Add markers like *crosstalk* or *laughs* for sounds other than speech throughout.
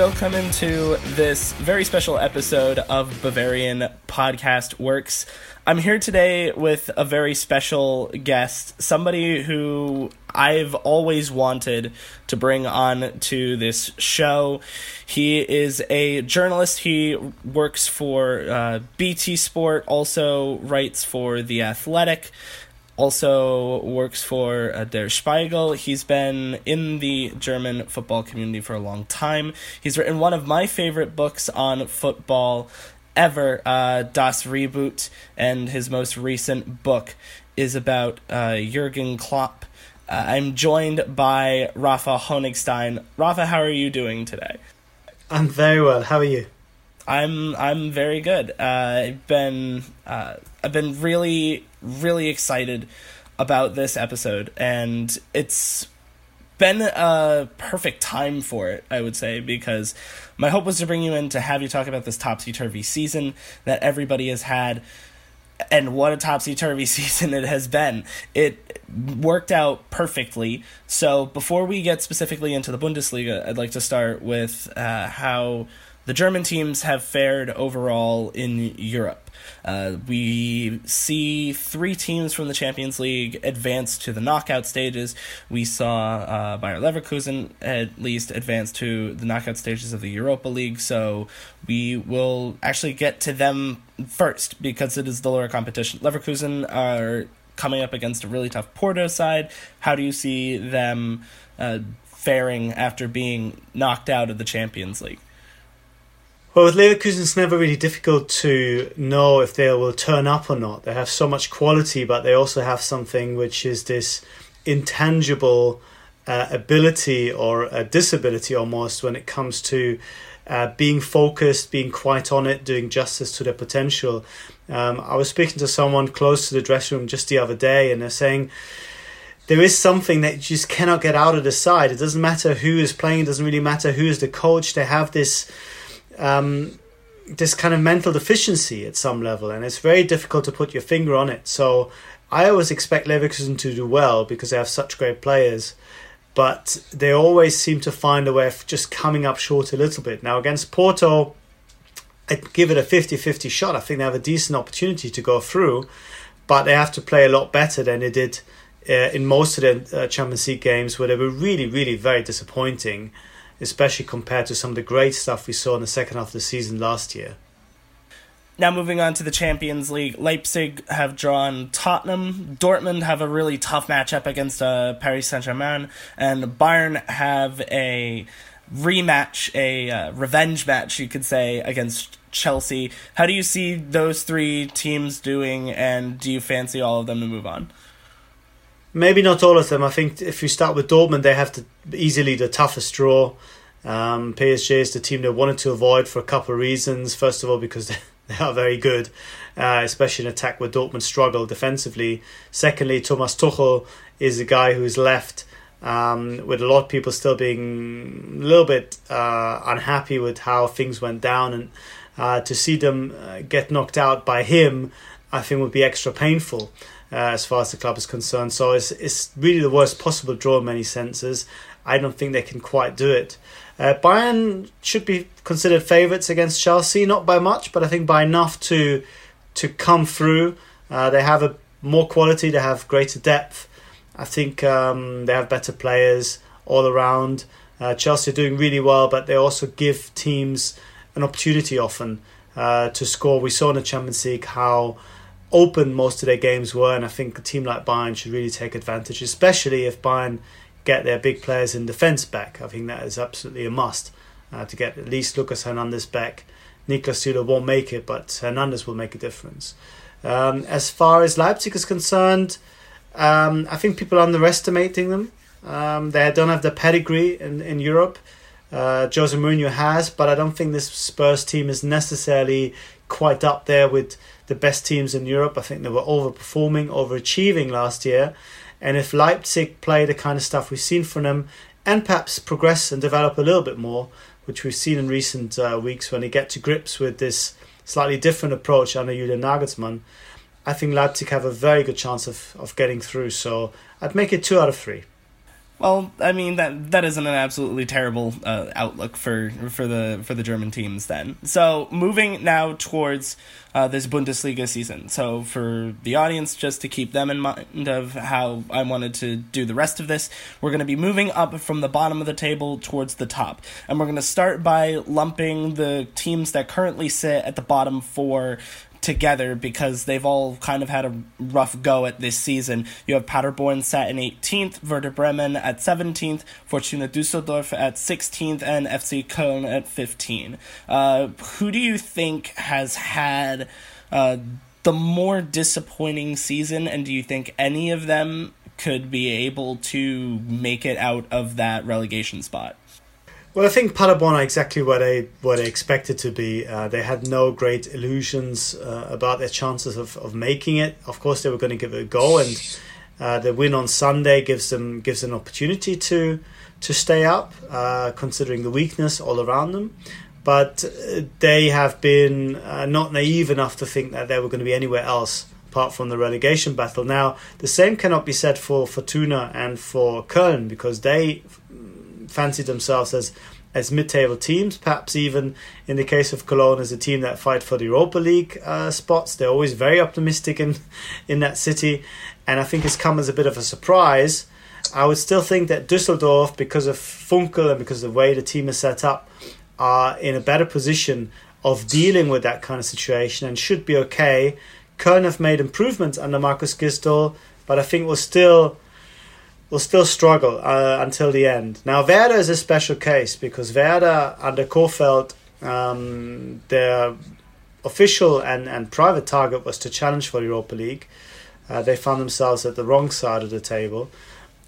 Welcome to this very special episode of Bavarian Podcast Works. I'm here today with a very special guest, somebody who I've always wanted to bring on to this show. He is a journalist. He works for uh, BT Sport, also writes for The Athletic also works for uh, Der Spiegel. He's been in the German football community for a long time. He's written one of my favorite books on football ever, uh, Das Reboot, and his most recent book is about uh, Jurgen Klopp. Uh, I'm joined by Rafa Honigstein. Rafa, how are you doing today? I'm very well. How are you? I'm I'm very good. Uh, I've been uh, I've been really really excited about this episode, and it's been a perfect time for it. I would say because my hope was to bring you in to have you talk about this topsy turvy season that everybody has had. And what a topsy turvy *laughs* season it has been. It worked out perfectly. So, before we get specifically into the Bundesliga, I'd like to start with uh, how the German teams have fared overall in Europe. Uh, we see three teams from the Champions League advance to the knockout stages. We saw uh, Bayer Leverkusen at least advance to the knockout stages of the Europa League, so we will actually get to them first because it is the lower competition. Leverkusen are coming up against a really tough Porto side. How do you see them uh, faring after being knocked out of the Champions League? Well, with Leverkusen, it's never really difficult to know if they will turn up or not. They have so much quality, but they also have something which is this intangible uh, ability or a disability almost when it comes to uh, being focused, being quite on it, doing justice to their potential. Um, I was speaking to someone close to the dressing room just the other day, and they're saying there is something that you just cannot get out of the side. It doesn't matter who is playing, it doesn't really matter who is the coach. They have this um, this kind of mental deficiency at some level, and it's very difficult to put your finger on it. So I always expect Leverkusen to do well because they have such great players, but they always seem to find a way of just coming up short a little bit. Now against Porto, I'd give it a 50-50 shot. I think they have a decent opportunity to go through, but they have to play a lot better than they did uh, in most of the uh, Champions League games, where they were really, really very disappointing especially compared to some of the great stuff we saw in the second half of the season last year. Now moving on to the Champions League, Leipzig have drawn Tottenham. Dortmund have a really tough matchup against uh, Paris Saint Germain, and Bayern have a rematch, a uh, revenge match, you could say, against Chelsea. How do you see those three teams doing, and do you fancy all of them to move on? Maybe not all of them. I think if you start with Dortmund, they have to easily the toughest draw. Um, PSG is the team they wanted to avoid for a couple of reasons. First of all, because *laughs* they are very good, uh, especially in attack where Dortmund struggle defensively. Secondly, Thomas Tuchel is a guy who's left um, with a lot of people still being a little bit uh, unhappy with how things went down. And uh, to see them uh, get knocked out by him, I think would be extra painful uh, as far as the club is concerned. So it's it's really the worst possible draw in many senses. I don't think they can quite do it. Uh, Bayern should be considered favourites against Chelsea, not by much, but I think by enough to to come through. Uh, they have a more quality, they have greater depth. I think um, they have better players all around. Uh, Chelsea are doing really well, but they also give teams an opportunity often uh, to score. We saw in the Champions League how open most of their games were, and I think a team like Bayern should really take advantage, especially if Bayern get their big players in defence back. I think that is absolutely a must uh, to get at least Lucas Hernandez back. Niklas Süle won't make it, but Hernandez will make a difference. Um, as far as Leipzig is concerned, um, I think people are underestimating them. Um, they don't have the pedigree in, in Europe. Uh, Jose Mourinho has, but I don't think this Spurs team is necessarily quite up there with the best teams in Europe. I think they were overperforming, overachieving last year. And if Leipzig play the kind of stuff we've seen from them and perhaps progress and develop a little bit more, which we've seen in recent uh, weeks when they get to grips with this slightly different approach under Julian Nagelsmann, I think Leipzig have a very good chance of, of getting through. So I'd make it two out of three. Well, I mean that that isn't an absolutely terrible uh, outlook for for the for the German teams then. So moving now towards uh, this Bundesliga season. So for the audience, just to keep them in mind of how I wanted to do the rest of this, we're going to be moving up from the bottom of the table towards the top, and we're going to start by lumping the teams that currently sit at the bottom four together because they've all kind of had a rough go at this season. You have Paderborn sat in 18th, Werder Bremen at 17th, Fortuna Dusseldorf at 16th, and FC Köln at 15. Uh, who do you think has had uh, the more disappointing season, and do you think any of them could be able to make it out of that relegation spot? Well, I think Paderborn are exactly what they what they expected to be. Uh, they had no great illusions uh, about their chances of, of making it. Of course, they were going to give it a go, and uh, the win on Sunday gives them gives an opportunity to to stay up, uh, considering the weakness all around them. But uh, they have been uh, not naive enough to think that they were going to be anywhere else apart from the relegation battle. Now, the same cannot be said for Fortuna and for Köln because they fancied themselves as as mid-table teams, perhaps even in the case of Cologne as a team that fight for the Europa League uh, spots. They're always very optimistic in in that city, and I think it's come as a bit of a surprise. I would still think that Düsseldorf, because of Funkel and because of the way the team is set up, are in a better position of dealing with that kind of situation and should be okay. Köln have made improvements under Markus Gisdol, but I think we're still will still struggle uh, until the end. Now, Werder is a special case because Werder under Kohfeldt, um, their official and, and private target was to challenge for Europa League. Uh, they found themselves at the wrong side of the table.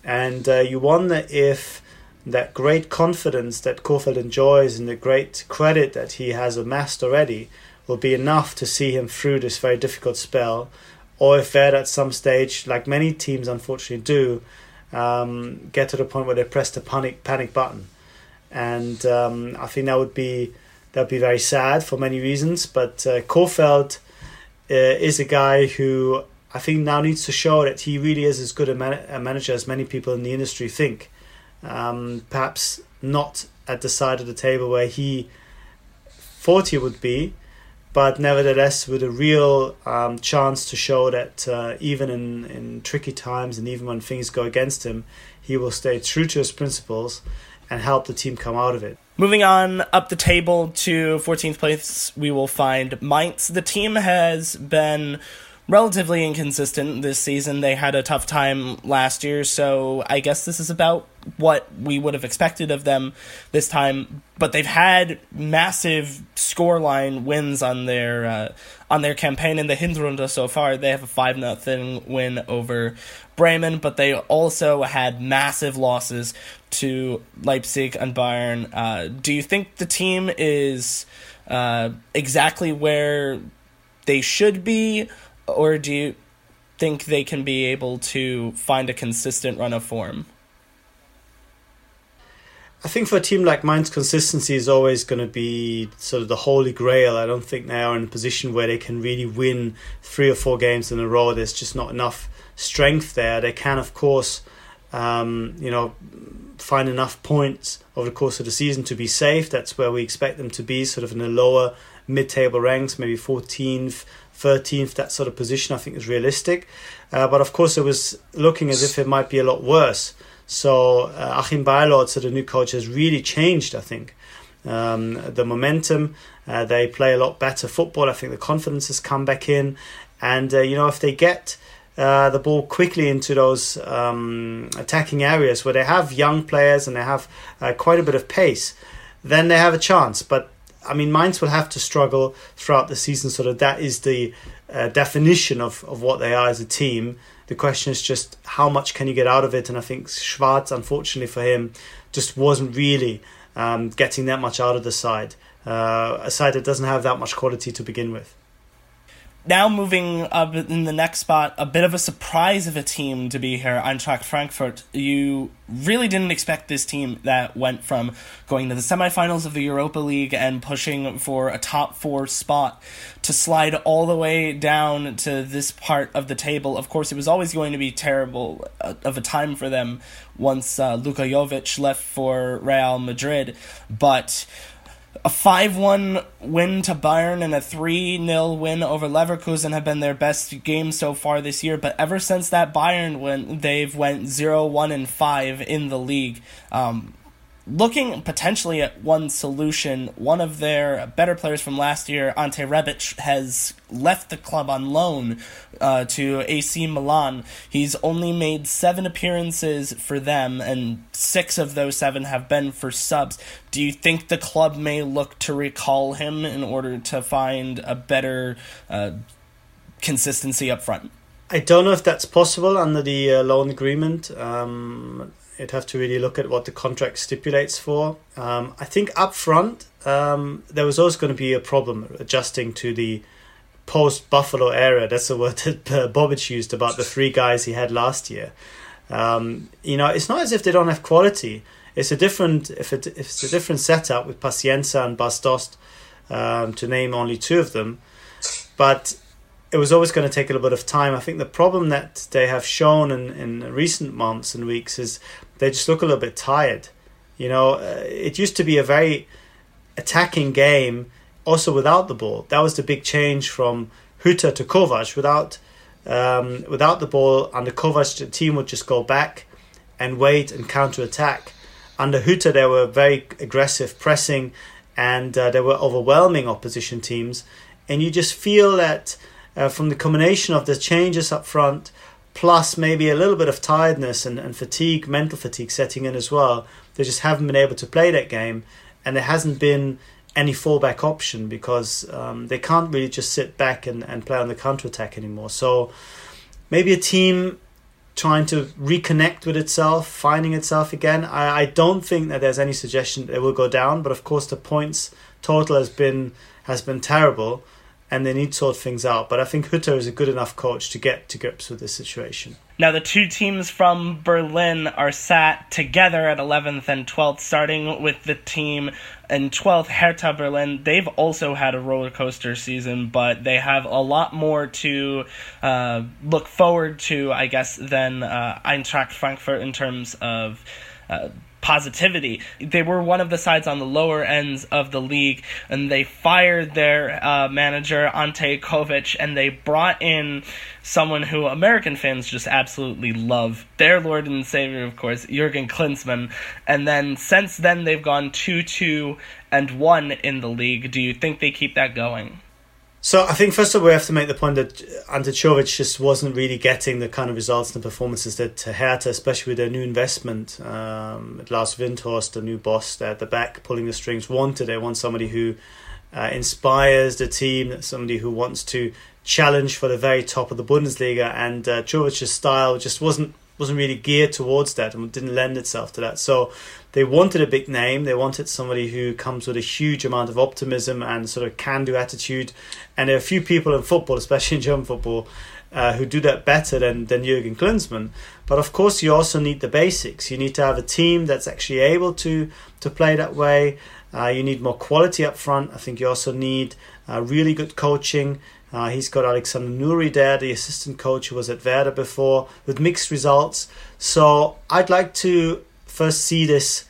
And uh, you wonder if that great confidence that Kohfeldt enjoys and the great credit that he has amassed already will be enough to see him through this very difficult spell, or if Werder at some stage, like many teams unfortunately do, um, get to the point where they press the panic panic button, and um, I think that would be that would be very sad for many reasons. But uh, Kohfeldt uh, is a guy who I think now needs to show that he really is as good a, man- a manager as many people in the industry think. Um, perhaps not at the side of the table where he thought he would be, but nevertheless with a real um, chance to show that uh, even in, in tricky times and even when things go against him, he will stay true to his principles and help the team come out of it. Moving on up the table to 14th place, we will find Mainz. The team has been relatively inconsistent this season. They had a tough time last year, so I guess this is about what we would have expected of them this time. But they've had massive scoreline wins on their uh, on their campaign in the Hinrunde so far. They have a five nothing win over Bremen, but they also had massive losses to Leipzig and Bayern. Uh, do you think the team is uh, exactly where they should be? Or do you think they can be able to find a consistent run of form? I think for a team like Mainz, consistency is always going to be sort of the holy grail. I don't think they are in a position where they can really win three or four games in a row. There's just not enough strength there. They can, of course, um, you know, find enough points over the course of the season to be safe. That's where we expect them to be, sort of in the lower mid-table ranks, maybe 14th, 13th, that sort of position, I think is realistic. Uh, but of course, it was looking as if it might be a lot worse. So uh, Achim Beierlorzer, so the new coach, has really changed, I think. Um, the momentum, uh, they play a lot better football. I think the confidence has come back in. And, uh, you know, if they get uh, the ball quickly into those um, attacking areas where they have young players and they have uh, quite a bit of pace, then they have a chance. But I mean, Mainz will have to struggle throughout the season. Sort of that is the uh, definition of, of what they are as a team. The question is just how much can you get out of it? And I think Schwarz, unfortunately for him, just wasn't really um, getting that much out of the side. Uh, a side that doesn't have that much quality to begin with. Now moving up in the next spot, a bit of a surprise of a team to be here, Eintracht Frankfurt. You really didn't expect this team that went from going to the semifinals of the Europa League and pushing for a top four spot to slide all the way down to this part of the table. Of course, it was always going to be terrible uh, of a time for them once uh, Luka Jovic left for Real Madrid, but a 5 1 win to Bayern and a 3 0 win over Leverkusen have been their best games so far this year. But ever since that Bayern win, they've went 0 1 and 5 in the league. Um, looking potentially at one solution, one of their better players from last year, Ante Rebic, has left the club on loan uh, to AC Milan. He's only made seven appearances for them, and six of those seven have been for subs. Do you think the club may look to recall him in order to find a better uh, consistency up front? I don't know if that's possible under the uh, loan agreement. Um, you'd have to really look at what the contract stipulates for. Um, I think up front, um, there was always going to be a problem adjusting to the post Buffalo era. That's the word *laughs* that uh, used about the three guys he had last year. Um, you know, it's not as if they don't have quality. It's a different if, it, if it's a different setup with Paciência and Bas Dost, um, to name only two of them. But it was always going to take a little bit of time. I think the problem that they have shown in, in recent months and weeks is they just look a little bit tired. You know, uh, it used to be a very attacking game, also without the ball. That was the big change from Hütter to Kovac. Without um, without the ball, under Kovac, the team would just go back and wait and counter attack. Under Hütter, they were very aggressive pressing, and uh, they were overwhelming opposition teams. And you just feel that uh, from the combination of the changes up front, plus maybe a little bit of tiredness and, and fatigue, mental fatigue setting in as well, they just haven't been able to play that game. And there hasn't been any fallback option because um, they can't really just sit back and, and play on the counter attack anymore. So maybe a team trying to reconnect with itself, finding itself again. I, I don't think that there's any suggestion that it will go down, but of course the points total has been has been terrible and they need to sort things out. But I think Hütter is a good enough coach to get to grips with this situation. Now, the two teams from Berlin are sat together at 11th and 12th, starting with the team in 12th, Hertha Berlin. They've also had a roller coaster season, but they have a lot more to uh, look forward to, I guess, than uh, Eintracht Frankfurt in terms of. Uh, positivity. They were one of the sides on the lower ends of the league, and they fired their uh, manager Ante Covic, and they brought in someone who American fans just absolutely love. Their Lord and Savior, of course, Jurgen Klinsmann. And then since then, they've gone two two and one in the league. Do you think they keep that going? So I think first of all we have to make the point that Ante Covic just wasn't really getting the kind of results and the performances that Hertha, especially with their new investment, um, Lars Windhorst, the new boss there at the back, pulling the strings, wanted. They want somebody who uh, inspires the team, somebody who wants to challenge for the very top of the Bundesliga, and uh, style just wasn't wasn't really geared towards that and didn't lend itself to that. So they wanted a big name. They wanted somebody who comes with a huge amount of optimism and sort of can-do attitude. And there are a few people in football, *laughs* especially in German football, uh, who do that better than than Jurgen Klinsmann. But of course, you also need the basics. You need to have a team that's actually able to to play that way. Uh, you need more quality up front. I think you also need uh, really good coaching. Uh, he's got Alexander Nouri there, the assistant coach who was at Werder before, with mixed results. So I'd like to first see this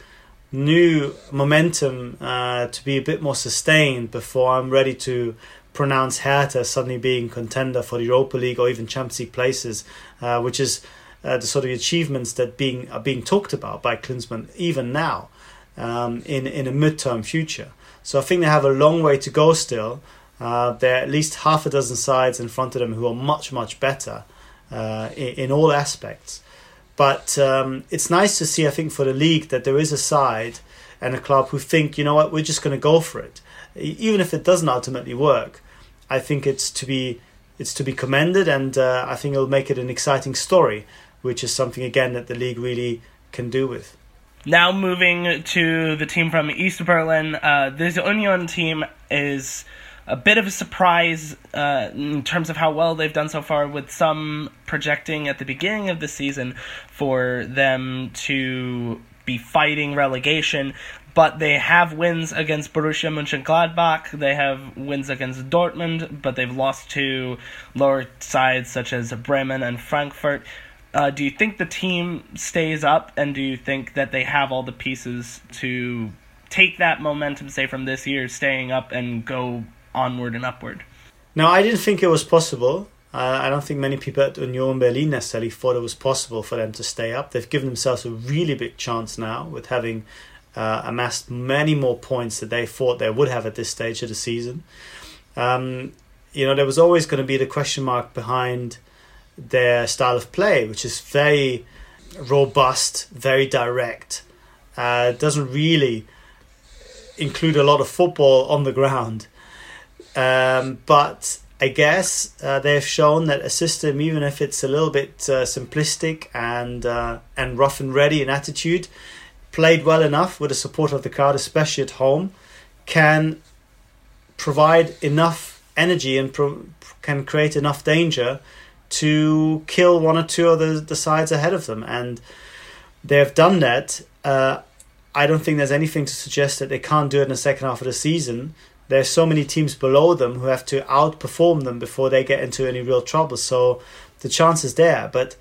new momentum uh, to be a bit more sustained before I'm ready to pronounce Hertha suddenly being contender for the Europa League or even Champions League places, uh, which is uh, the sort of achievements that being are being talked about by Klinsmann even now um, in in a midterm future. So I think they have a long way to go still. Uh, there are at least half a dozen sides in front of them who are much much better uh, in, in all aspects. But um, it's nice to see, I think, for the league that there is a side and a club who think, you know what, we're just going to go for it, even if it doesn't ultimately work. I think it's to be it's to be commended, and uh, I think it'll make it an exciting story, which is something again that the league really can do with. Now moving to the team from East Berlin, uh, this Union team is a bit of a surprise uh, in terms of how well they've done so far, with some projecting at the beginning of the season for them to be fighting relegation. But they have wins against Borussia Mönchengladbach. They have wins against Dortmund, but they've lost to lower sides such as Bremen and Frankfurt. Uh, do you think the team stays up, and do you think that they have all the pieces to take that momentum, say from this year, staying up and go onward and upward? No, I didn't think it was possible. I don't think many people at Union Berlin necessarily thought it was possible for them to stay up. They've given themselves a really big chance now with having uh, amassed many more points that they thought they would have at this stage of the season. Um, you know, there was always going to be the question mark behind their style of play, which is very robust, very direct. Uh, doesn't really include a lot of football on the ground. Um, but I guess uh, they've shown that a system, even if it's a little bit uh, simplistic and uh, and rough and ready in attitude, played well enough with the support of the crowd, especially at home, can provide enough energy and pro- can create enough danger to kill one or two of the, the sides ahead of them. And they've done that. Uh, I don't think there's anything to suggest that they can't do it in the second half of the season. There's so many teams below them who have to outperform them before they get into any real trouble. So the chance is there. But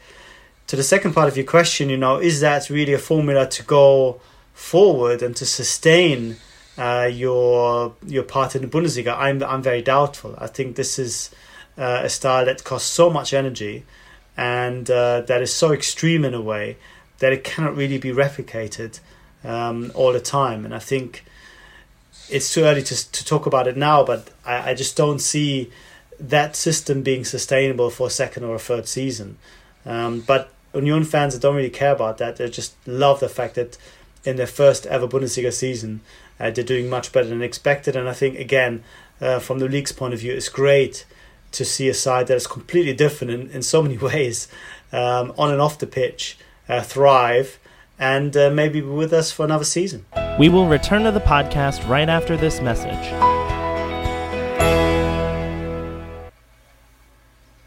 to the second part of your question, you know, is that really a formula to go forward and to sustain uh, your your part in the Bundesliga? I'm I'm very doubtful. I think this is uh, a style that costs so much energy and uh, that is so extreme in a way that it cannot really be replicated um, all the time. And I think it's too early to, to talk about it now, but I, I just don't see that system being sustainable for a second or a third season. Um, but Union fans don't really care about that. They just love the fact that in their first ever Bundesliga season, uh, they're doing much better than expected. And I think, again, uh, from the league's point of view, it's great to see a side that is completely different in, in so many *laughs* ways um, on and off the pitch uh, thrive and uh, maybe be with us for another season. We will return to the podcast right after this message.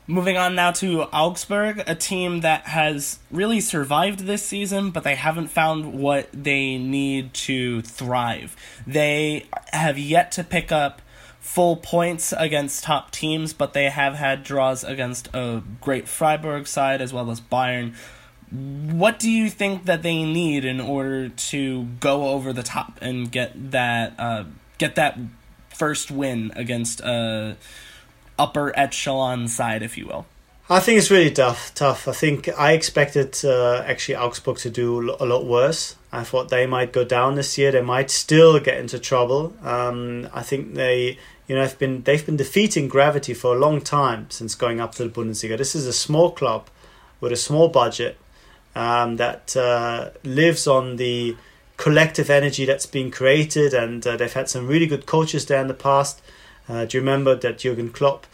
Moving on now to Augsburg, a team that has really survived this season, but they haven't found what they need to thrive. They have yet to pick up full points against top teams, but they have had draws against a great Freiburg side as well as Bayern. What do you think that they need in order to go over the top and get that uh, get that first win against a upper echelon side, if you will? I think it's really tough. Tough. I think I expected uh, actually Augsburg to do a lot worse. I thought they might go down this year. They might still get into trouble. Um, I think they you know, they've been they've been defeating gravity for a long time since going up to the Bundesliga. This is a small club with a small budget um, that uh, lives on the collective energy that's being created, and uh, they've had some really good coaches there in the past. Uh, do you remember that Jurgen Klopp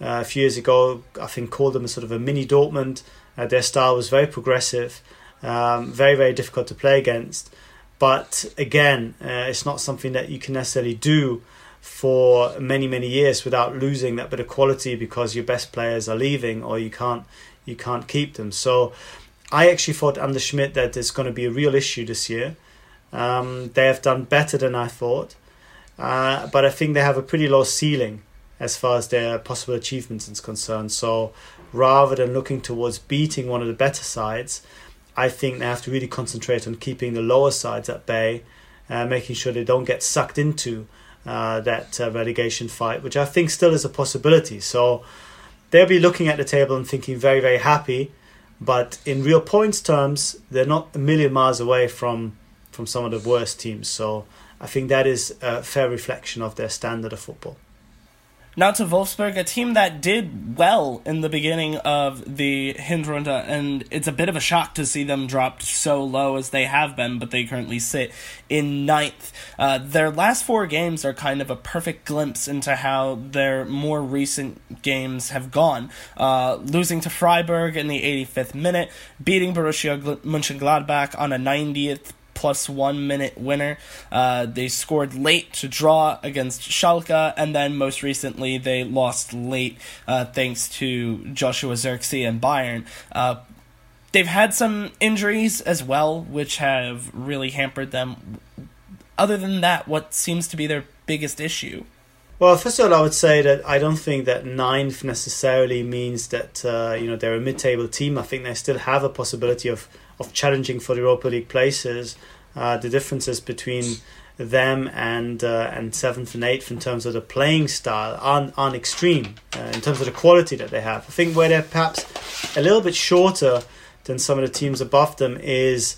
uh, a few years ago, I think, called them a sort of a mini Dortmund? Uh, their style was very progressive, um, very very difficult to play against. But again, uh, it's not something that you can necessarily do for many many years without losing that bit of quality because your best players are leaving or you can't you can't keep them. So I actually thought under Schmidt that it's going to be a real issue this year. Um, they have done better than I thought, uh, but I think they have a pretty low ceiling as far as their possible achievements is concerned. So rather than looking towards beating one of the better sides, I think they have to really concentrate on keeping the lower sides at bay, uh, making sure they don't get sucked into uh, that uh, relegation fight, which I think still is a possibility. So they'll be looking at the table and thinking very, very happy. But in real points terms, they're not a million miles away from from some of the worst teams. So I think that is a fair reflection of their standard of football. Now to Wolfsburg, a team that did well in the beginning of the Hinrunde, and it's a bit of a shock to see them dropped so low as they have been, but they currently sit in ninth. Uh, their last four games are kind of a perfect glimpse into how their more recent games have gone. Uh, losing to Freiburg in the 85th minute, beating Borussia Mönchengladbach on a 90th plus one minute winner. Uh, they scored late to draw against Schalke, and then most recently they lost late uh, thanks to Joshua Zirkzee and Bayern. Uh, they've had some injuries as well, which have really hampered them. Other than that, what seems to be their biggest issue? Well, first of all, I would say that I don't think that ninth necessarily means that uh, you know they're a mid-table team. I think they still have a possibility of of challenging for Europa League places. Uh, the differences between them and uh, and seventh and eighth in terms of the playing style aren't, aren't extreme uh, in terms of the quality that they have. I think where they're perhaps a little bit shorter than some of the teams above them is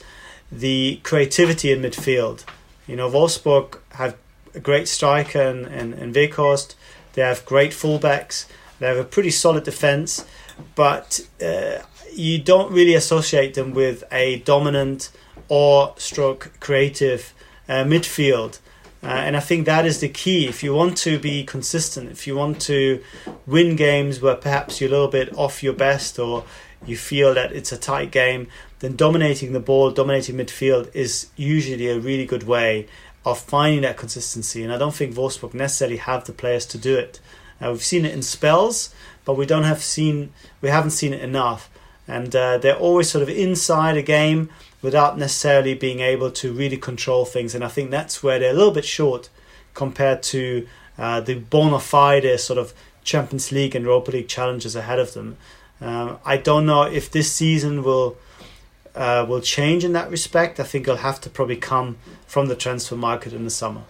the creativity in midfield. You know, Wolfsburg have a great striker and in, in Weghorst. They have great fullbacks. They have a pretty solid defense, but uh, you don't really associate them with a dominant or stroke creative uh, midfield. Uh, and I think that is the key. If you want to be consistent, if you want to win games where perhaps you're a little bit off your best or you feel that it's a tight game, then dominating the ball, dominating midfield is usually a really good way of finding that consistency. And I don't think Wolfsburg necessarily have the players to do it. We've seen it in spells, but we don't have seen we haven't seen it enough. And uh, they're always sort of inside a game without necessarily being able to really control things. And I think that's where they're a little bit short compared to uh, the bona fide sort of Champions League and Europa League challenges ahead of them. Um, I don't know if this season will uh, will change in that respect. I think it'll have to probably come from the transfer market in the summer.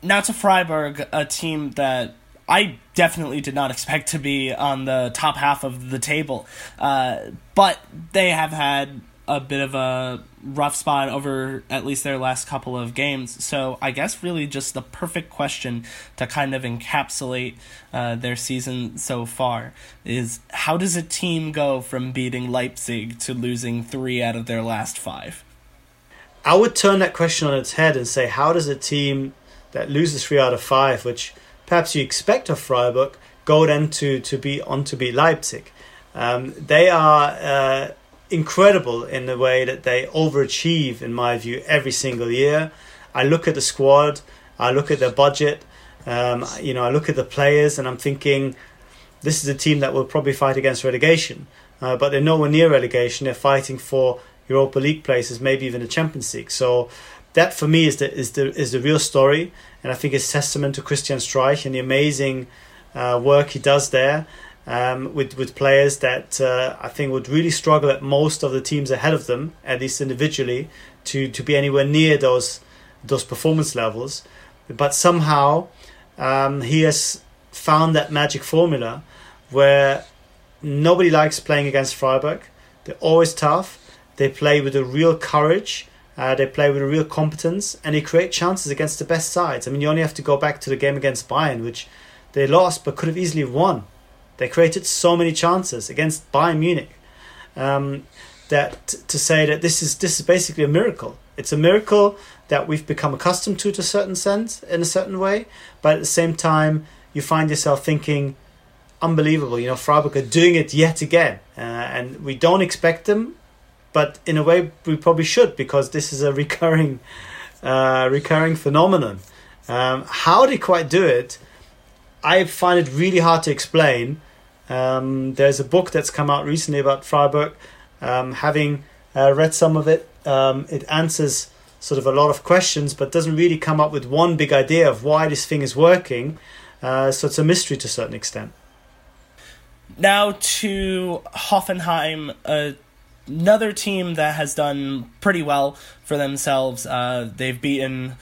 Now to Freiburg, a team that I definitely did not expect to be on the top half of the table, uh, but they have had a bit of a rough spot over at least their last couple of games. So I guess really just the perfect question to kind of encapsulate uh, their season so far is how does a team go from beating Leipzig to losing three out of their last five? I would turn that question on its head and say, how does a team that loses three out of five, which perhaps you expect of Freiburg, go then to to be on to be Leipzig? Um, they are. Uh, incredible in the way that they overachieve, in my view, every single year. I look at the squad, I look at their budget, um, you know, I look at the players, and I'm thinking, this is a team that will probably fight against relegation, uh, but they're nowhere near relegation. They're fighting for Europa League places, maybe even the Champions League. So that for me is the is the is the real story, and I think it's testament to Christian Streich and the amazing uh, work he does there um, with with players that uh, I think would really struggle at most of the teams ahead of them, at least individually, to to be anywhere near those those performance levels. But somehow um, he has found that magic formula where nobody likes playing against Freiburg. They're always tough. They play with a real courage. Uh, they play with a real competence, and they create chances against the best sides. I mean, you only have to go back to the game against Bayern, which they lost but could have easily won they created so many chances against Bayern Munich um, that to say that this is this is basically a miracle. It's a miracle that we've become accustomed to, to a certain sense, in a certain way. But at the same time, you find yourself thinking, unbelievable. You know, Freiburg are doing it yet again, uh, and we don't expect them, but in a way, we probably should because this is a *laughs* recurring, uh, recurring phenomenon. Um, how they quite do it I find it really hard to explain. Um, there's a book that's come out recently about Freiburg. Um, having uh, read some of it, um, it answers sort of a lot of questions, but doesn't really come up with one big idea of why this thing is working. Uh, so it's a mystery to a certain extent. Now to Hoffenheim, another team that has done pretty well for themselves. Uh, they've beaten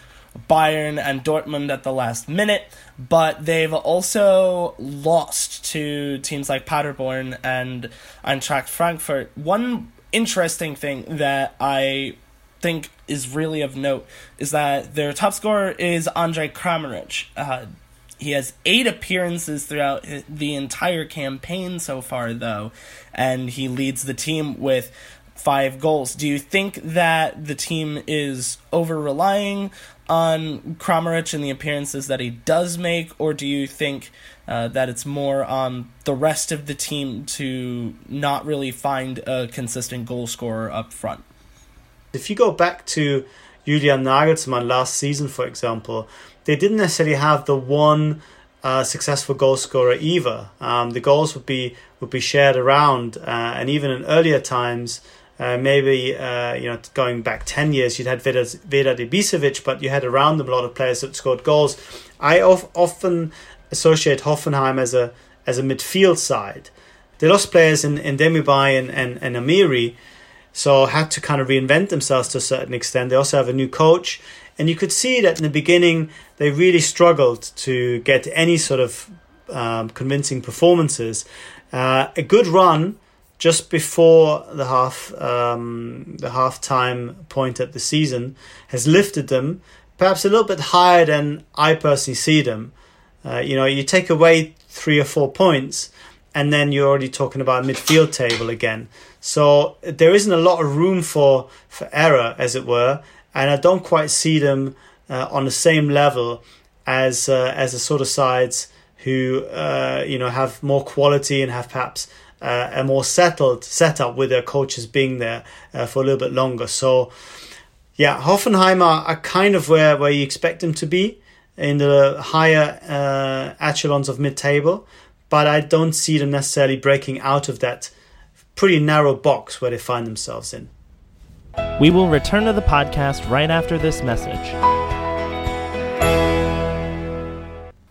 Bayern and Dortmund at the last minute, but they've also lost to teams like Paderborn and Eintracht Frankfurt. One interesting thing that I think is really of note is that their top scorer is Andre Kramaric. Uh, he has eight appearances throughout the entire campaign so far, though, and he leads the team with five goals. Do you think that the team is over relying on Kramaric and the appearances that he does make, or do you think uh, that it's more on the rest of the team to not really find a consistent goal scorer up front? If you go back to Julian Nagelsmann last season, for example, they didn't necessarily have the one uh, successful goal scorer either. Um, the goals would be would be shared around, uh, and even in earlier times, uh, maybe uh, you know going back ten years, you'd had Vedad, Vedad Ibisevic, but you had around them a lot of players that scored goals. I of, often associate Hoffenheim as a as a midfield side. They lost players in, in Demirbay and, and, and Amiri, so had to kind of reinvent themselves to a certain extent. They also have a new coach, and you could see that in the beginning they really struggled to get any sort of um, convincing performances. Uh, a good run just before the half um, the half time point at the season has lifted them perhaps a little bit higher than I personally see them. Uh, you know, you take away three or four points, and then you're already talking about midfield table again. So there isn't a lot of room for for error, as it were, and I don't quite see them uh, on the same level as uh, as the sort of sides who uh, you know have more quality and have perhaps uh, a more settled setup with their coaches being there uh, for a little bit longer. So yeah, Hoffenheim are, are kind of where where you expect them to be in the higher uh, echelons of mid table, but I don't see them necessarily breaking out of that pretty narrow box where they find themselves in. We will return to the podcast right after this message.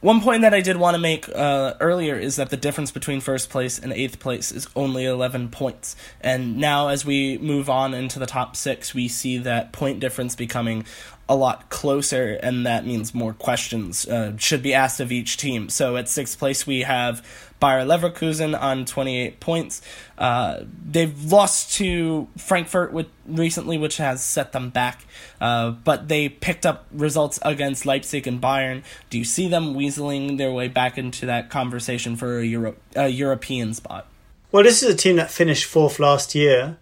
One point that I did want to make uh, earlier is that the difference between first place and eighth place is only 11 points. And now, as we move on into the top six, we see that point difference becoming a lot closer, and that means more questions uh, should be asked of each team. So at sixth place, we have Bayer Leverkusen on 28 points. Uh, they've lost to Frankfurt with, recently, which has set them back, uh, but they picked up results against Leipzig and Bayern. Do you see them weaseling their way back into that conversation for a, Euro- a European spot? Well, this is a team that finished fourth last year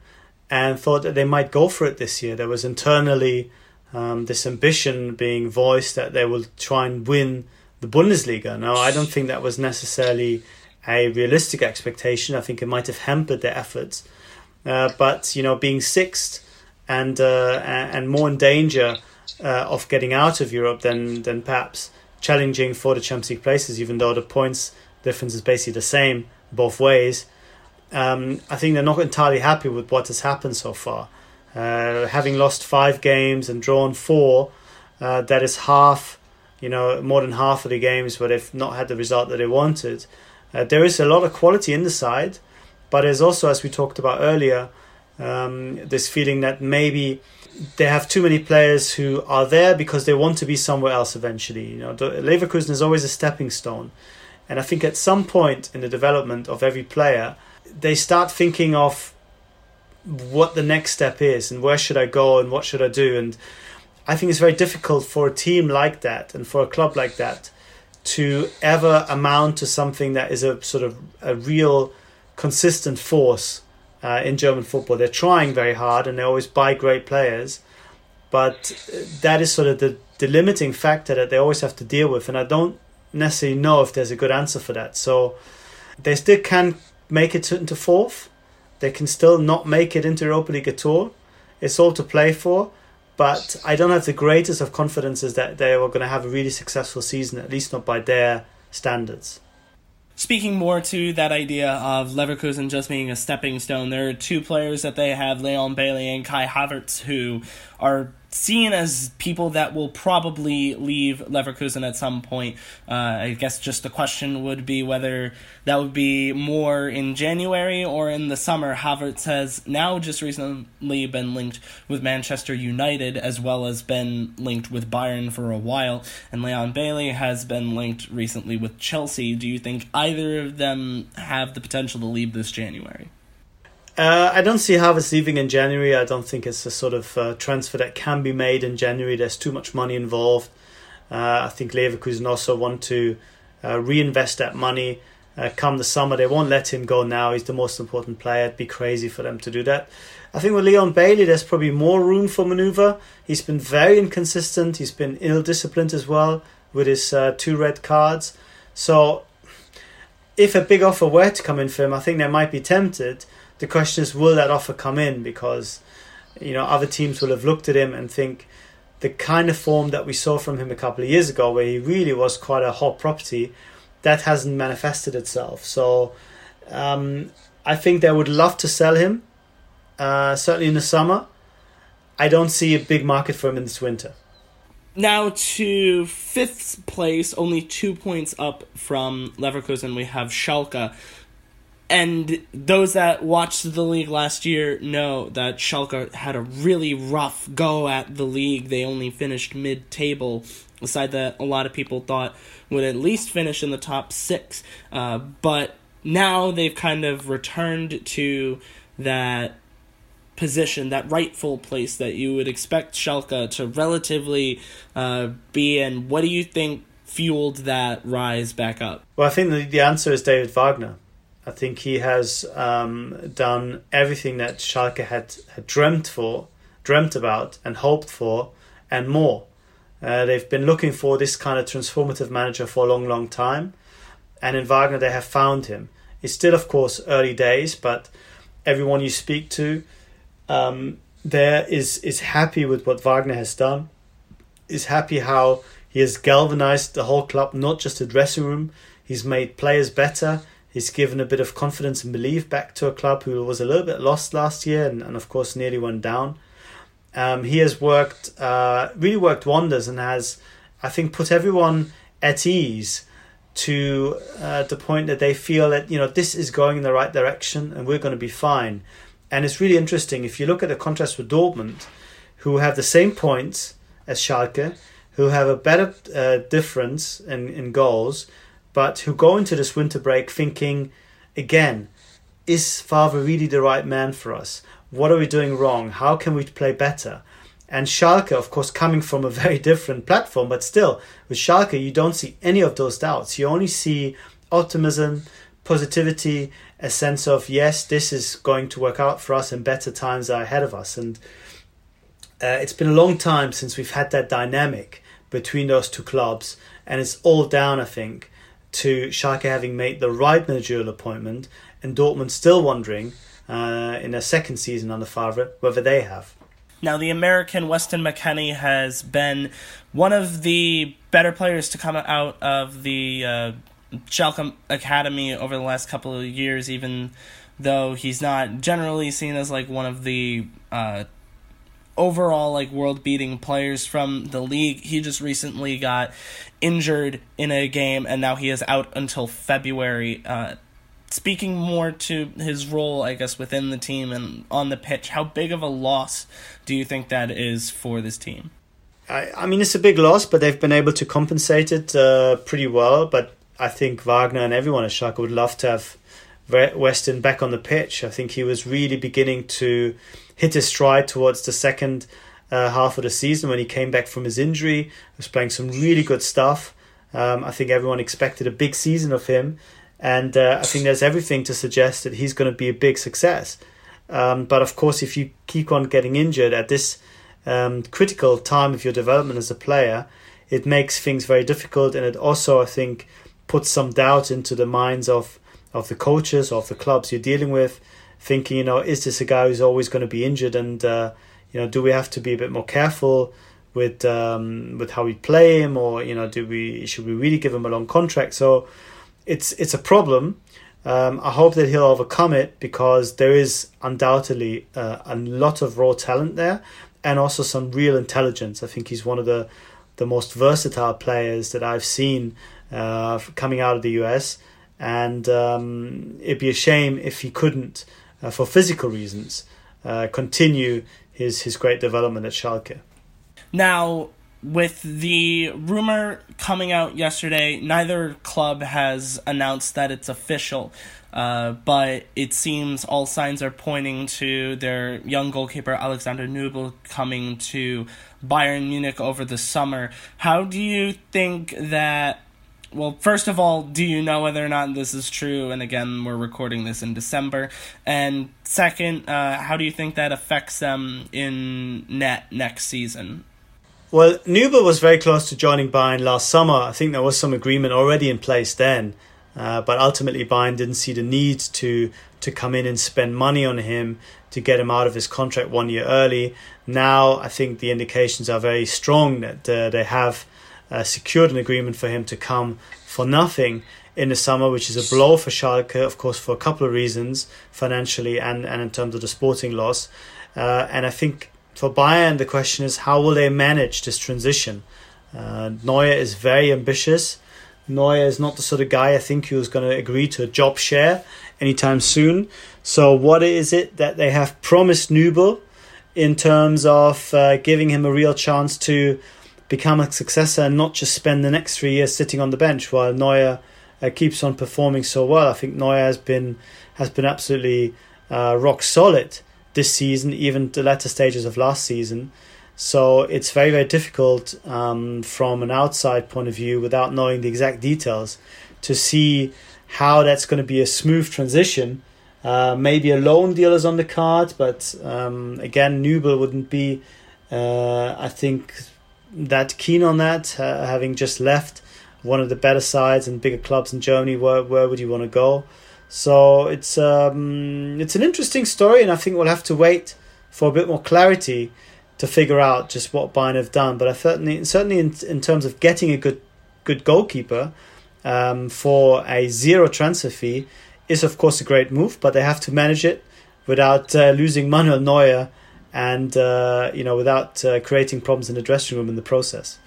and thought that they might go for it this year. There was internally um, this ambition being voiced that they will try and win the Bundesliga. Now, I don't think that was necessarily a realistic expectation. I think it might have hampered their efforts. Uh, but you know, being sixth and uh, and more in danger uh, of getting out of Europe than than perhaps challenging for the Champions League places, even though the points difference is basically the same both ways. Um, I think they're not entirely happy with what has happened so far. Uh, having lost five games and drawn four, uh, that is half, you know, more than half of the games where they've not had the result that they wanted. Uh, there is a lot of quality in the side, but there's also, as we talked about earlier, um, this feeling that maybe they have too many players who are there because they want to be somewhere else eventually. You know, Leverkusen is always a stepping stone, and I think at some point in the development of every player, they start thinking of what the next step is and where should I go and what should I do. And I think it's very difficult for a team like that and for a club like that to ever amount to something that is a sort of a real consistent force uh, in German football. They're trying very hard and they always buy great players, but that is sort of the, the limiting factor that they always have to deal with. And I don't necessarily know if there's a good answer for that. So they still can make it into fourth they can still not make it into Europa League at all. It's all to play for, but I don't have the greatest of confidences that they are going to have a really successful season, at least not by their standards. Speaking more to that idea of Leverkusen just being a stepping stone, there are two players that they have, Leon Bailey and Kai Havertz, who are seen as people that will probably leave Leverkusen at some point. Uh, I guess just the question would be whether that would be more in January or in the summer. Havertz has now just recently been linked with Manchester United as well as been linked with Bayern for a while, and Leon Bailey has been linked recently with Chelsea. Do you think either of them have the potential to leave this January? Uh, I don't see Havertz leaving in January. I don't think it's a sort of uh, transfer that can be made in January. There's too much money involved. Uh, I think Leverkusen also want to uh, reinvest that money uh, come the summer. They won't let him go now. He's the most important player. It'd be crazy for them to do that. I think with Leon Bailey, there's probably more room for manoeuvre. He's been very inconsistent. He's been ill disciplined as well with his uh, two red cards. So, if a big offer were to come in for him, I think they might be tempted the question is, will that offer come in? Because you know other teams will have looked at him and think the kind of form that we saw from him a couple of years ago, where he really was quite a hot property, that hasn't manifested itself. So um, I think they would love to sell him, uh, certainly in the summer. I don't see a big market for him in this winter. Now to fifth place, only two points up from Leverkusen, we have Schalke. And those that watched the league last year know that Schalke had a really rough go at the league. They only finished mid table, a side that a lot of people thought would at least finish in the top six. Uh, but now they've kind of returned to that position, that rightful place that you would expect Schalke to relatively uh, be in. What do you think fueled that rise back up? Well, I think the, the answer is David Wagner. I think he has um, done everything that Schalke had, had dreamt for, dreamt about, and hoped for, and more. Uh, they've been looking for this kind of transformative manager for a long, long time, and in Wagner they have found him. It's still, of course, early days, but everyone you speak to um, there is is happy with what Wagner has done. Is happy how he has galvanized the whole club, not just the dressing room. He's made players better. He's given a bit of confidence and belief back to a club who was a little bit lost last year and, and of course nearly went down. Um, he has worked, uh, really worked wonders and has, I think, put everyone at ease to uh, the point that they feel that, you know, this is going in the right direction and we're going to be fine. And it's really interesting if you look at the contrast with Dortmund, who have the same points as Schalke, who have a better uh, difference in, in goals, but who go into this winter break thinking, again, is Favre really the right man for us? What are we doing wrong? How can we play better? And Schalke, of course, coming from a *laughs* very different platform, but still, with Schalke, you don't see any of those doubts. You only see optimism, positivity, a sense of, yes, this is going to work out for us and better times are ahead of us. And uh, it's been a long time since we've had that dynamic between those two clubs. And it's all down, I think, to Schalke having made the right managerial appointment and Dortmund still wondering uh, in their second season under Favre whether they have. Now, the American Weston McKennie has been one of the better players to come out of the uh, Schalke Academy over the last couple of years, even though he's not generally seen as like one of the uh, overall like world beating players from the league. He just recently got injured in a game and now he is out until February. Uh, speaking more to his role, I guess, within the team and on the pitch, how big of a loss do you think that is for this team? I, I mean, it's a big loss, but they've been able to compensate it uh, pretty well. But I think Wagner and everyone at Schalke would love to have Weston back on the pitch. I think he was really beginning to hit his stride towards the second uh, half of the season when he came back from his injury. He was playing some really good stuff. Um, I think everyone expected a big season of him, and uh, I think there's everything to suggest that he's going to be a big success. Um, but of course, if you keep on getting injured at this um, critical time of your development as a player, it makes things very difficult, and it also, I think, puts some doubt into the minds of of the coaches of the clubs you're dealing with, thinking, you know, is this a guy who's always going to be injured, and uh, you know, do we have to be a bit more careful with um, with how we play him, or you know, do we should we really give him a long contract? So it's it's a problem. Um, I hope that he'll overcome it because there is undoubtedly uh, a lot of raw talent there, and also some real intelligence. I think he's one of the the most versatile players that I've seen uh, coming out of the US, and um, it'd be a shame if he couldn't, uh, for physical reasons, uh, continue his his great development at Schalke. Now, with the rumor coming out yesterday, neither club has announced that it's official. Uh, but it seems all signs are pointing to their young goalkeeper Alexander Nübel coming to Bayern Munich over the summer. How do you think that well, first of all, do you know whether or not this is true? And again, we're recording this in December. And second, uh, how do you think that affects them in net next season? Well, Nübel was very close to joining Bayern last summer. I think there was some agreement already in place then. Uh, but ultimately, Bayern didn't see the need to to come in and spend money on him to get him out of his contract one year early. Now, I think the indications are very strong that uh, they have uh, secured an agreement for him to come for nothing in the summer, which is a blow for Schalke, of course, for a couple of reasons, financially and, and in terms of the sporting loss. Uh, and I think for Bayern, the question is how will they manage this transition? Uh, Neuer is very ambitious. Neuer is not the sort of guy I think who's going to agree to a job share anytime soon. So, what is it that they have promised Nübel in terms of uh, giving him a real chance to become a successor and not just spend the next three years sitting on the bench while Neuer uh, keeps on performing so well? I think Neuer has been has been absolutely uh, rock solid this season, even the latter stages of last season. So it's very, very difficult um, from an outside point of view, without knowing the exact details, to see how that's going to be a smooth transition. Uh, maybe a loan deal is on the card, but um, again, Nübel wouldn't be, uh, I think, that keen on that, uh, having just left one of the better sides and bigger clubs in Germany. Where where would you want to go? So it's um, it's an interesting story, and I think we'll have to wait for a bit more clarity to figure out just what Bayern have done. But I certainly, certainly in, in terms of getting a good good goalkeeper um, for a zero transfer fee is of course a great move. But they have to manage it without uh, losing Manuel Neuer and uh, you know without uh, creating problems in the dressing room in the process.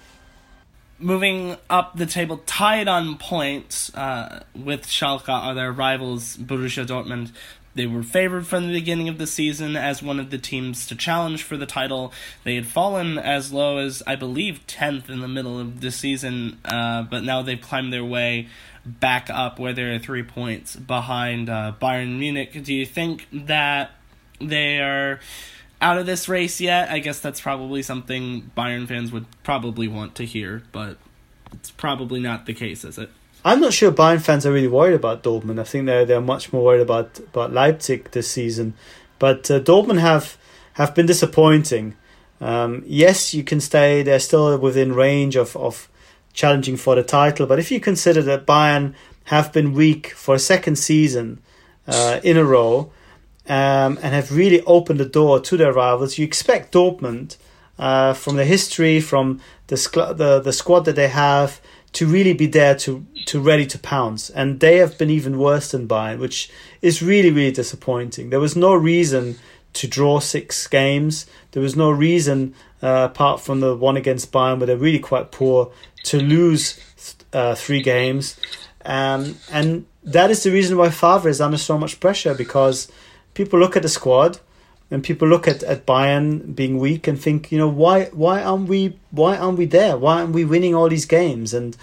Moving up the table, tied on points uh, with Schalke are their rivals Borussia Dortmund they were favored from the beginning of the season as one of the teams to challenge for the title. They had fallen as low as, I believe, 10th in the middle of the season, uh, but now they've climbed their way back up where they're three points behind uh, Bayern Munich. Do you think that they are out of this race yet? I guess that's probably something Bayern fans would probably want to hear, but it's probably not the case, is it? I'm not sure Bayern fans are really worried about Dortmund. I think they're they're much more worried about about Leipzig this season. But uh, Dortmund have have been disappointing. Um, yes, you can stay. They're still within range of of challenging for the title. But if you consider that Bayern have been weak for a second season uh, in a row um, and have really opened the door to their rivals, you expect Dortmund uh, from the history, from the, the the squad that they have to really be there to to ready to pounce. And they have been even worse than Bayern, which is really really disappointing. There was no reason to draw six games. There was no reason uh, apart from the one against Bayern where they're really quite poor to lose uh, three games. Um, and that is the reason why Favre is under so much pressure because people look at the squad and people look at, at Bayern being weak and think, you know, why why aren't we why aren't we there? Why aren't we winning all these games? And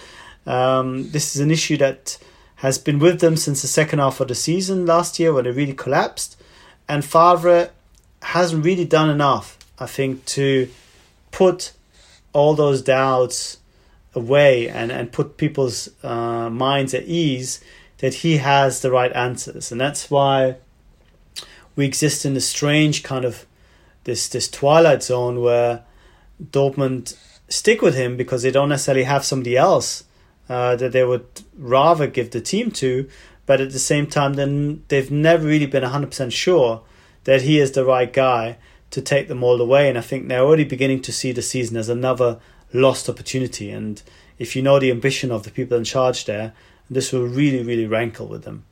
um, this is an issue that has been with them since the second half of the season last year when they really collapsed. And Favre hasn't really done enough, I think, to put all those doubts away and, and put people's uh, minds at ease that he has the right answers. And that's why we exist in a strange kind of this this twilight zone where Dortmund stick with him because they don't necessarily have somebody else uh, that they would rather give the team to, but at the same time, then they've never really been hundred percent sure that he is the right guy to take them all the way. And I think they're already beginning to see the season as another lost opportunity. And if you know the ambition of the people in charge there, this will really, really rankle with them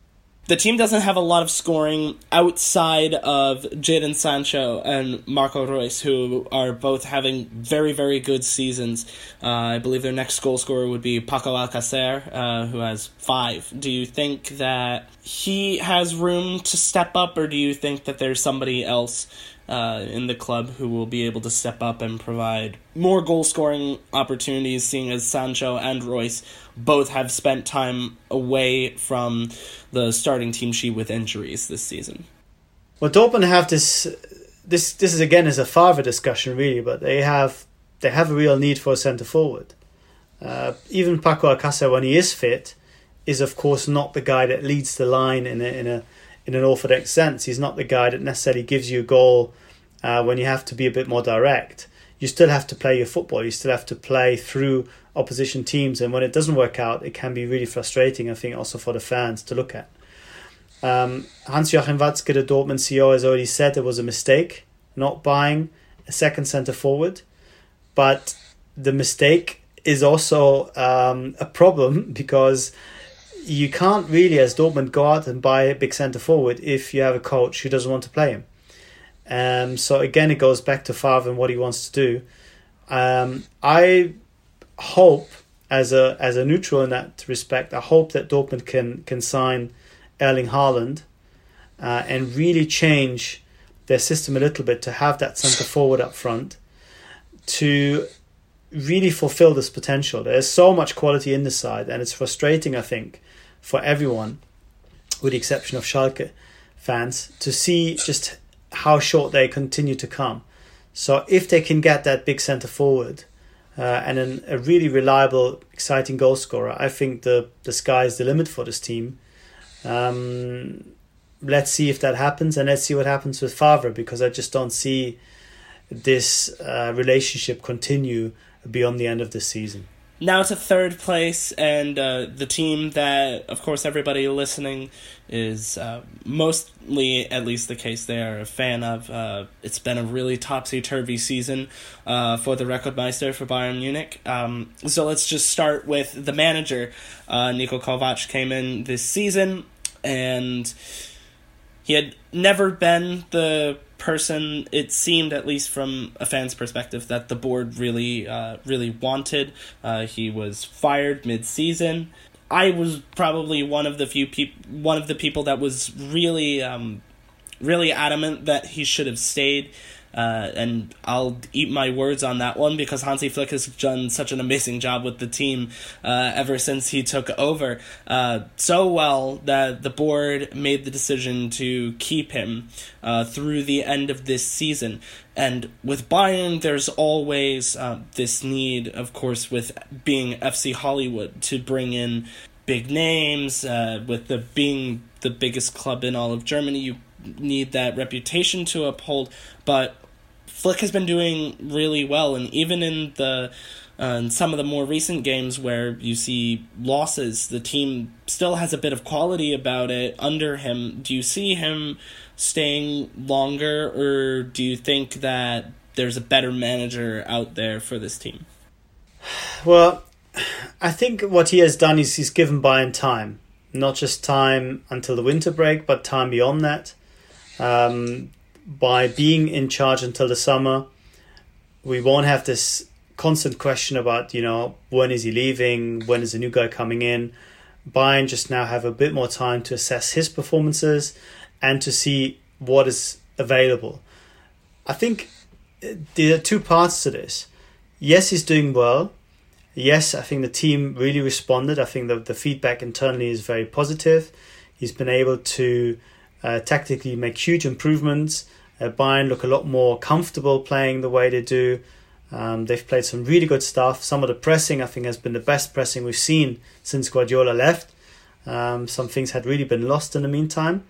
the team doesn't have a lot of scoring outside of Jadon Sancho and Marco Reus, who are both having very, very good seasons. Uh, I believe their next goal scorer would be Paco Alcacer, uh, who has five. Do you think that he has room to step up, or do you think that there's somebody else uh, in the club who will be able to step up and provide more goal scoring opportunities, seeing as Sancho and Reus both have spent time away from the starting team sheet with injuries this season. Well, Dortmund have this. This this is again is a Favre discussion really, but they have they have a real need for a centre forward. Uh, even Paco Alcacer, when he is fit, is of course not the guy that leads the line in a, in a in an orthodox sense. He's not the guy that necessarily gives you a goal uh, when you have to be a bit more direct. you still have to play your football. You still have to play through opposition teams, and when it doesn't work out, it can be really frustrating. I think also for the fans to look at. Um, Hans Joachim Watzke, the Dortmund CEO, has already said it was a mistake not buying a second centre forward, but the mistake is also um, a problem *laughs* because you can't really, as Dortmund, go out and buy a big centre forward if you have a coach who doesn't want to play him. Um, so again, it goes back to Favre and what he wants to do. Um, I hope, as a as a neutral in that respect, I hope that Dortmund can can sign Erling Haaland uh, and really change their system a little bit to have that centre forward up front to really fulfill this potential. There's so much quality in the side, and it's frustrating, I think, for everyone, with the exception of Schalke fans, to see just how short they continue to come. So if they can get that big centre forward uh, and an, a really reliable, exciting goal scorer, I think the the sky is the limit for this team. Um, let's see if that happens, and let's see what happens with Favre because I just don't see this uh, relationship continue beyond the end of the season now to third place, and uh, the team that, of course, everybody listening is uh, mostly, at least the case they are a fan of. Uh, it's been a really topsy turvy season uh, for the Rekordmeister for Bayern Munich. Um, so let's just start with the manager. Uh, Niko Kovac came in this season, and he had never been the person it seemed at least from a fan's perspective that the board really uh, really wanted. Uh, he was fired mid-season. I was probably one of the few people one of the people that was really um, really adamant that he should have stayed uh, and I'll eat my words on that one because Hansi Flick has done such an amazing job with the team uh, ever since he took over. Uh, so well that the board made the decision to keep him uh, through the end of this season. And with Bayern, there's always uh, this need, of course, with being FC Hollywood, to bring in big names. Uh, with the being the biggest club in all of Germany, you need that reputation to uphold. But Flick has been doing really well, and even in the uh, in some of the more recent games where you see losses, the team still has a bit of quality about it under him. Do you see him staying longer, or do you think that there's a better manager out there for this team? Well, I think what he has done is he's given Bayern time, not just time until the winter break, but time beyond that. Um, by being in charge until the summer, we won't have this constant question about, you know, when is he leaving? When is the new guy coming in? Bayern just now have a bit more time to assess his performances and to see what is available. I think uh, there are two parts to this. Yes, he's doing well. Yes, I think the team really responded. I think the, the feedback internally is very positive. He's been able to uh, tactically make huge improvements. Uh, Bayern look a lot more comfortable playing the way they do. Um, they've played some really good stuff. Some of the pressing, I think, has been the best pressing we've seen since Guardiola left. Um, some things had really been lost in the meantime.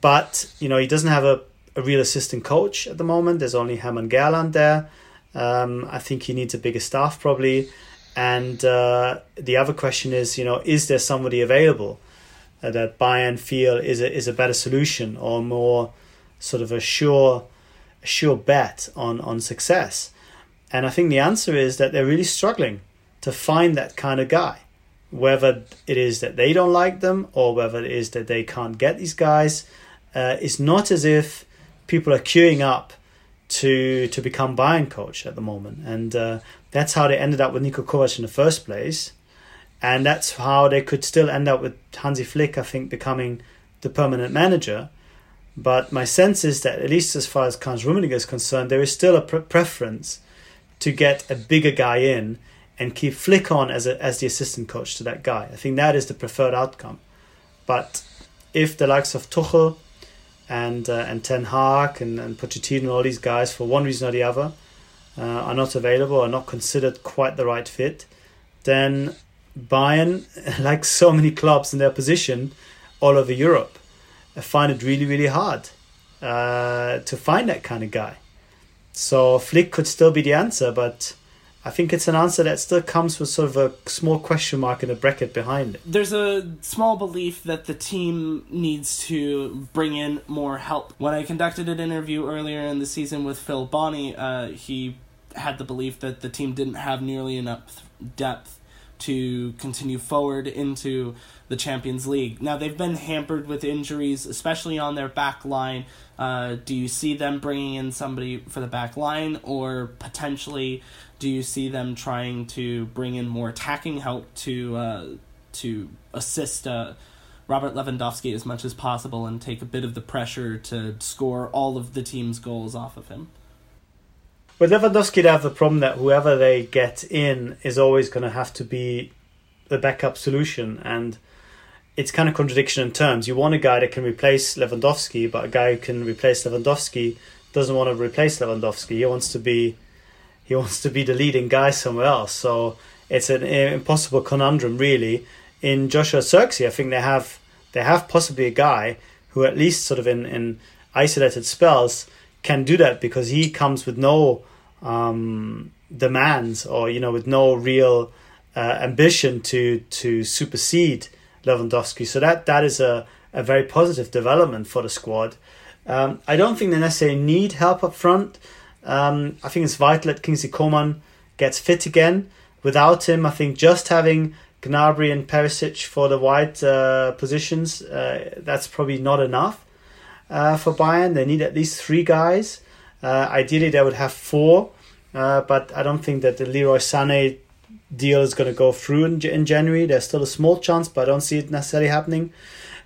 But, you know, he doesn't have a, a real assistant coach at the moment. There's only Hermann Gerland there. Um, I think he needs a bigger staff probably. And uh, the other question is, you know, is there somebody available that Bayern feel is a, is a better solution or more sort of a sure a sure bet on on success? And I think the answer is that they're really struggling to find that kind of guy. Whether it is that they don't like them or whether it is that they can't get these guys, uh, it's not as if people are queuing up to to become Bayern coach at the moment, and uh, that's how they ended up with Niko Kovac in the first place, and that's how they could still end up with Hansi Flick, I think, becoming the permanent manager. But my sense is that, at least as far as Karl Rummenigge is concerned, there is still a pre- preference to get a bigger guy in and keep Flick on as, a, as the assistant coach to that guy. I think that is the preferred outcome. But if the likes of Tuchel and uh, and Ten Hag and, and Pochettino and all these guys, for one reason or the other, uh, are not available, are not considered quite the right fit, then Bayern, *laughs* like so many clubs in their position all over Europe, find it really, really hard uh, to find that kind of guy. So Flick could still be the answer, but I think it's an answer that still comes with sort of a small question mark in a bracket behind it. There's a small belief that the team needs to bring in more help. When I conducted an interview earlier in the season with Phil Bonney, uh, he had the belief that the team didn't have nearly enough depth to continue forward into the Champions League. Now they've been hampered with injuries, especially on their back line. Uh, do you see them bringing in somebody for the back line, or potentially do you see them trying to bring in more attacking help to uh, to assist uh, Robert Lewandowski as much as possible and take a bit of the pressure to score all of the team's goals off of him? With Lewandowski, they have the problem that whoever they get in is always going to have to be the backup solution, and it's kind of contradiction in terms. You want a guy that can replace Lewandowski, but a guy who can replace Lewandowski doesn't want to replace Lewandowski. He wants to be he wants to be the leading guy somewhere else. So it's an impossible conundrum, really. In Joshua Zirkzee, I think they have they have possibly a guy who, at least sort of in, in isolated spells, can do that because he comes with no um, demands or you know with no real uh, ambition to to supersede Lewandowski. So that that is a, a very positive development for the squad. Um, I don't think they necessarily need help up front. Um, I think it's vital that Kingsley Coman gets fit again. Without him, I think just having Gnabry and Perisic for the wide uh, positions, uh, that's probably not enough uh, for Bayern. They need at least three guys. Uh, ideally, they would have four, uh, but I don't think that the Leroy Sané deal is going to go through in, in January. There's still a small chance, but I don't see it necessarily happening.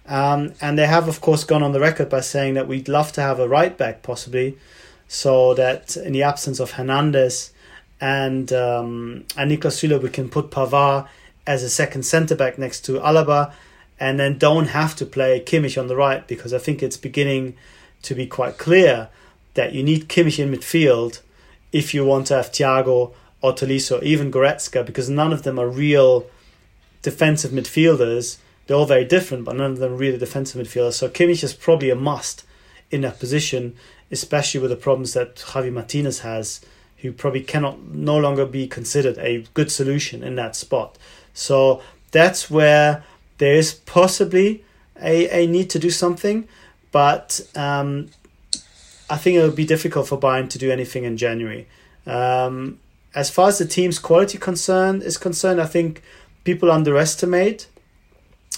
Um, and they have, of course, gone on the record by saying that we'd love to have a right back, possibly, so that in the absence of Hernandez and um, and Niklas Süle, we can put Pavard as a second centre back next to Alaba and then don't have to play Kimmich on the right because I think it's beginning to be quite clear that you need Kimmich in midfield if you want to have Thiago or Tolisso, even Goretzka, because none of them are real defensive midfielders. They're all very different, but none of them are really defensive midfielders. So Kimmich is probably a must in that position, especially with the problems that Javi Martinez has, who probably cannot no longer be considered a good solution in that spot. So that's where there is possibly a, a need to do something, but um, I think it would be difficult for Bayern to do anything in January. Um, as far as the team's quality concern is concerned, I think people underestimate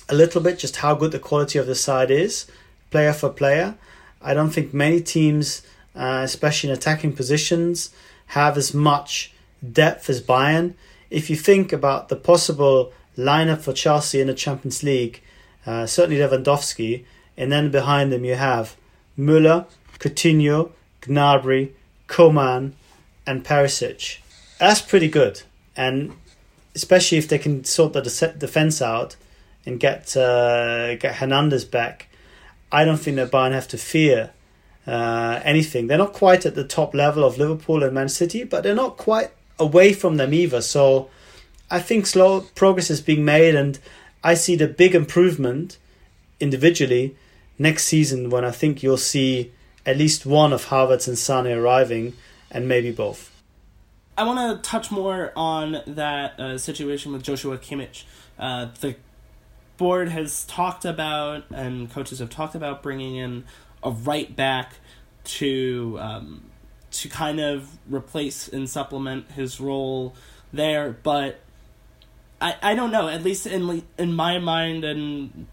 a little bit just how good the quality of the side is, player for player. I don't think many teams, uh, especially in attacking positions, have as much depth as Bayern. If you think about the possible lineup for Chelsea in the Champions League, uh, certainly Lewandowski, and then behind them you have Müller, Coutinho, Gnabry, Coman, and Perisic. That's pretty good, and especially if they can sort the defense out and get uh, get Hernandez back, I don't think that Bayern have to fear uh, anything. They're not quite at the top level of Liverpool and Man City, but they're not quite away from them either. So I think slow progress is being made, and I see the big improvement individually next season when I think you'll see at least one of Havertz and Sane arriving, and maybe both. I want to touch more on that uh, situation with Joshua Kimmich. Uh, the board has talked about, and coaches have talked about bringing in a right back to um, to kind of replace and supplement his role there, but I, I don't know. At least in in my mind, and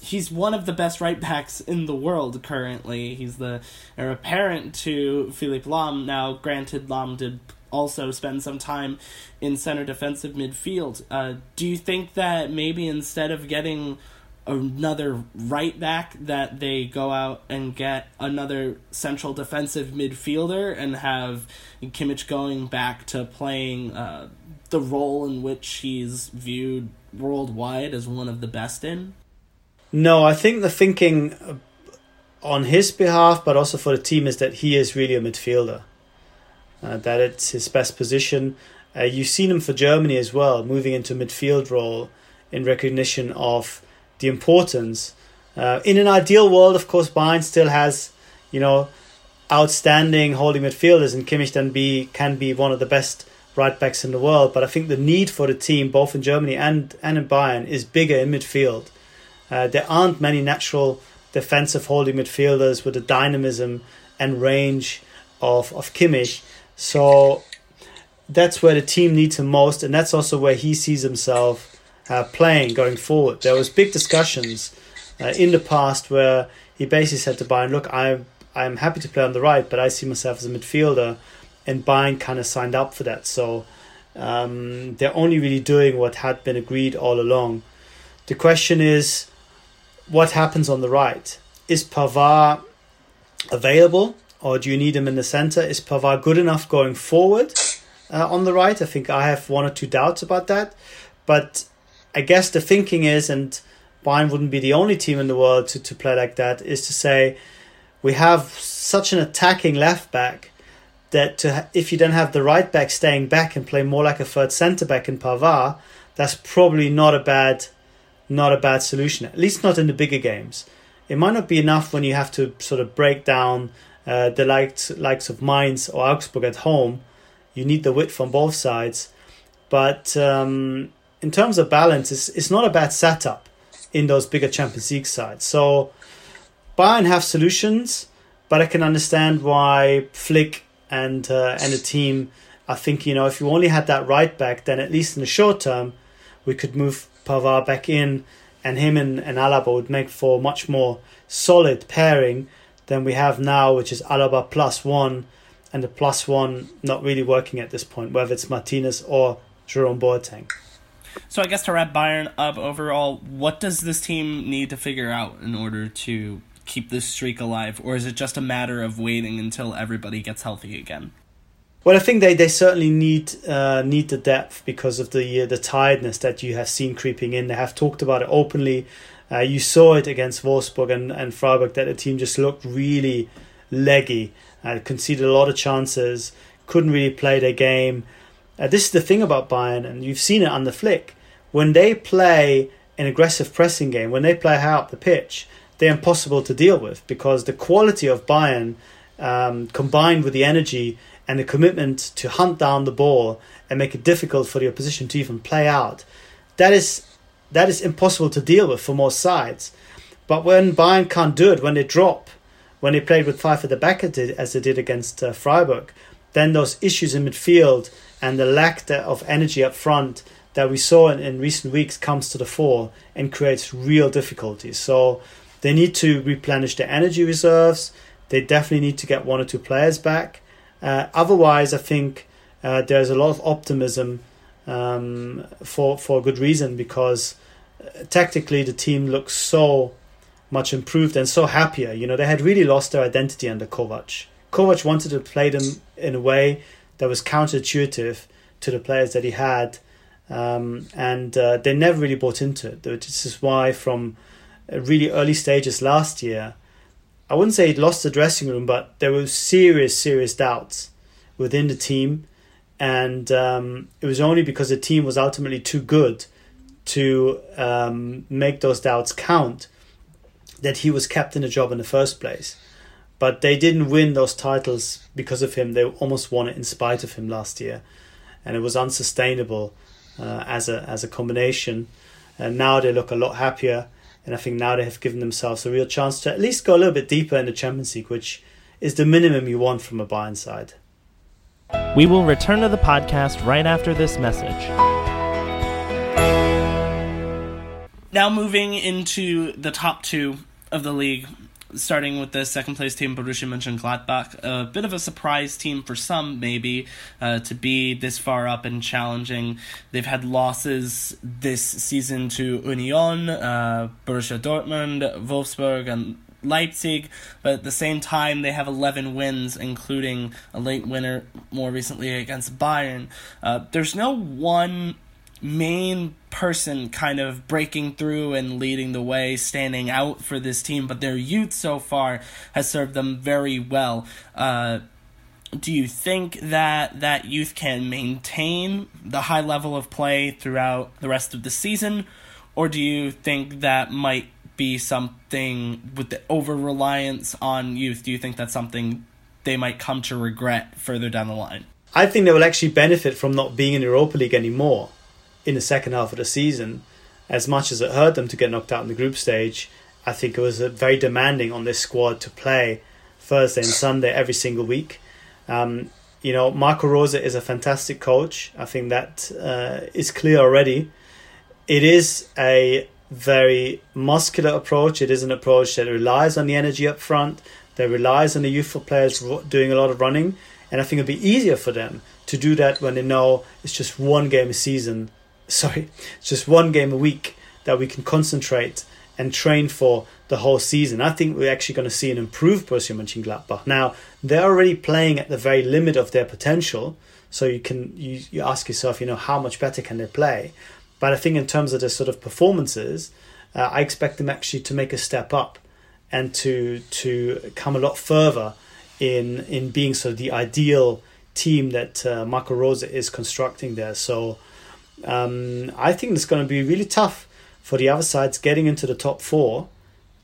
he's one of the best right backs in the world currently. He's the heir apparent to Philipp Lahm. Now, granted, Lahm did also spend some time in center defensive midfield. Uh, do you think that maybe instead of getting another right back that they go out and get another central defensive midfielder and have Kimmich going back to playing uh, the role in which he's viewed worldwide as one of the best in? No, I think the thinking on his behalf, but also for the team, is that he is really a midfielder. Uh, that it's his best position. Uh, you've seen him for Germany as well, moving into midfield role in recognition of the importance. Uh, in an ideal world, of course, Bayern still has, you know, outstanding holding midfielders, and Kimmich then be can be one of the best right backs in the world. But I think the need for the team, both in Germany and and in Bayern, is bigger in midfield. Uh, there aren't many natural defensive holding midfielders with the dynamism and range of of Kimmich. So that's where the team needs him most, and that's also where he sees himself uh, playing going forward. There was big discussions uh, in the past where he basically said to Bayern, "Look, I I'm happy to play on the right, but I see myself as a midfielder." And Bayern kind of signed up for that, so um, they're only really doing what had been agreed all along. The question is, what happens on the right? Is Pavard available, or do you need him in the center? Is Pavard good enough going forward uh, on the right? I think I have one or two doubts about that, but I guess the thinking is, and Bayern wouldn't be the only team in the world to, to play like that, is to say we have such an attacking left back that to, if you then have the right back staying back and play more like a third centre back in Pavard, that's probably not a bad not a bad solution. At least not in the bigger games. It might not be enough when you have to sort of break down uh, the likes likes of Mainz or Augsburg at home. You need the width from both sides, but um, in terms of balance, it's, it's not a bad setup in those bigger Champions League sides. So Bayern have solutions, but I can understand why Flick and uh, and the team are thinking, you know, if you only had that right back, then at least in the short term, we could move Pavard back in, and him and, and Alaba would make for a much more solid pairing than we have now, which is Alaba plus one, and the plus one not really working at this point, whether it's Martinez or Jerome Boateng. So I guess to wrap Bayern up overall, what does this team need to figure out in order to keep this streak alive, or is it just a matter of waiting until everybody gets healthy again? Well, I think they, they certainly need uh, need the depth because of the uh, the tiredness that you have seen creeping in. They have talked about it openly. Uh, you saw it against Wolfsburg and, and Freiburg that the team just looked really leggy, uh, conceded a lot of chances, couldn't really play their game. Uh, this is the thing about Bayern, and you've seen it on the flick. When they play an aggressive pressing game, when they play high up the pitch, they're impossible to deal with because the quality of Bayern um, combined with the energy and the commitment to hunt down the ball and make it difficult for the opposition to even play out, that is that is impossible to deal with for most sides. But when Bayern can't do it, when they drop, when they played with five at the back as they did against uh, Freiburg, then those issues in midfield and the lack of energy up front that we saw in, in recent weeks comes to the fore and creates real difficulties. So they need to replenish their energy reserves. They definitely need to get one or two players back. Uh, otherwise, I think uh, there's a lot of optimism um, for for a good reason because uh, tactically the team looks so much improved and so happier. You know, they had really lost their identity under Kovac. Kovac wanted to play them in a way that was counterintuitive to the players that he had, um, and uh, they never really bought into it. This is why, from really early stages last year, I wouldn't say he'd lost the dressing room, but there were serious, serious doubts within the team. And um, it was only because the team was ultimately too good to um, make those doubts count that he was kept in the job in the first place. But they didn't win those titles because of him. They almost won it in spite of him last year. And it was unsustainable uh, as, a, as a combination. And now they look a lot happier and I think now they have given themselves a real chance to at least go a little bit deeper in the Champions League, which is the minimum you want from a Bayern side. We will return to the podcast right after this message. Now moving into the top two of the league, starting with the second place team, Borussia Mönchengladbach. A bit of a surprise team for some, maybe, uh, to be this far up and challenging. They've had losses this season to Union, uh, Borussia Dortmund, Wolfsburg, and Leipzig, but at the same time, they have 11 wins, including a late winner more recently against Bayern. Uh, there's no one main person kind of breaking through and leading the way, standing out for this team, but their youth so far has served them very well. Uh, do you think that that youth can maintain the high level of play throughout the rest of the season, or do you think that might be something with the over reliance on youth? Do you think that's something they might come to regret further down the line. I think they will actually benefit from not being in Europa League anymore in the second half of the season. As much as it hurt them to get knocked out in the group stage, I think it was very demanding on this squad to play Thursday and Sunday every single week. Um, you know, Marco Rose is a fantastic coach. I think that uh, is clear already. It is a very muscular approach. It is an approach that relies on the energy up front, that relies on the youthful players doing a lot of running. And I think it'll be easier for them to do that when they know it's just one game a season. Sorry, it's just one game a week that we can concentrate and train for the whole season. I think we're actually going to see an improved Borussia Mönchengladbach. Now they're already playing at the very limit of their potential, so you can you, you ask yourself, you know, how much better can they play? But I think in terms of the sort of performances, uh, I expect them actually to make a step up and to to come a lot further in in being sort of the ideal team that uh, Marco Rose is constructing there. So um, I think it's going to be really tough for the other sides getting into the top four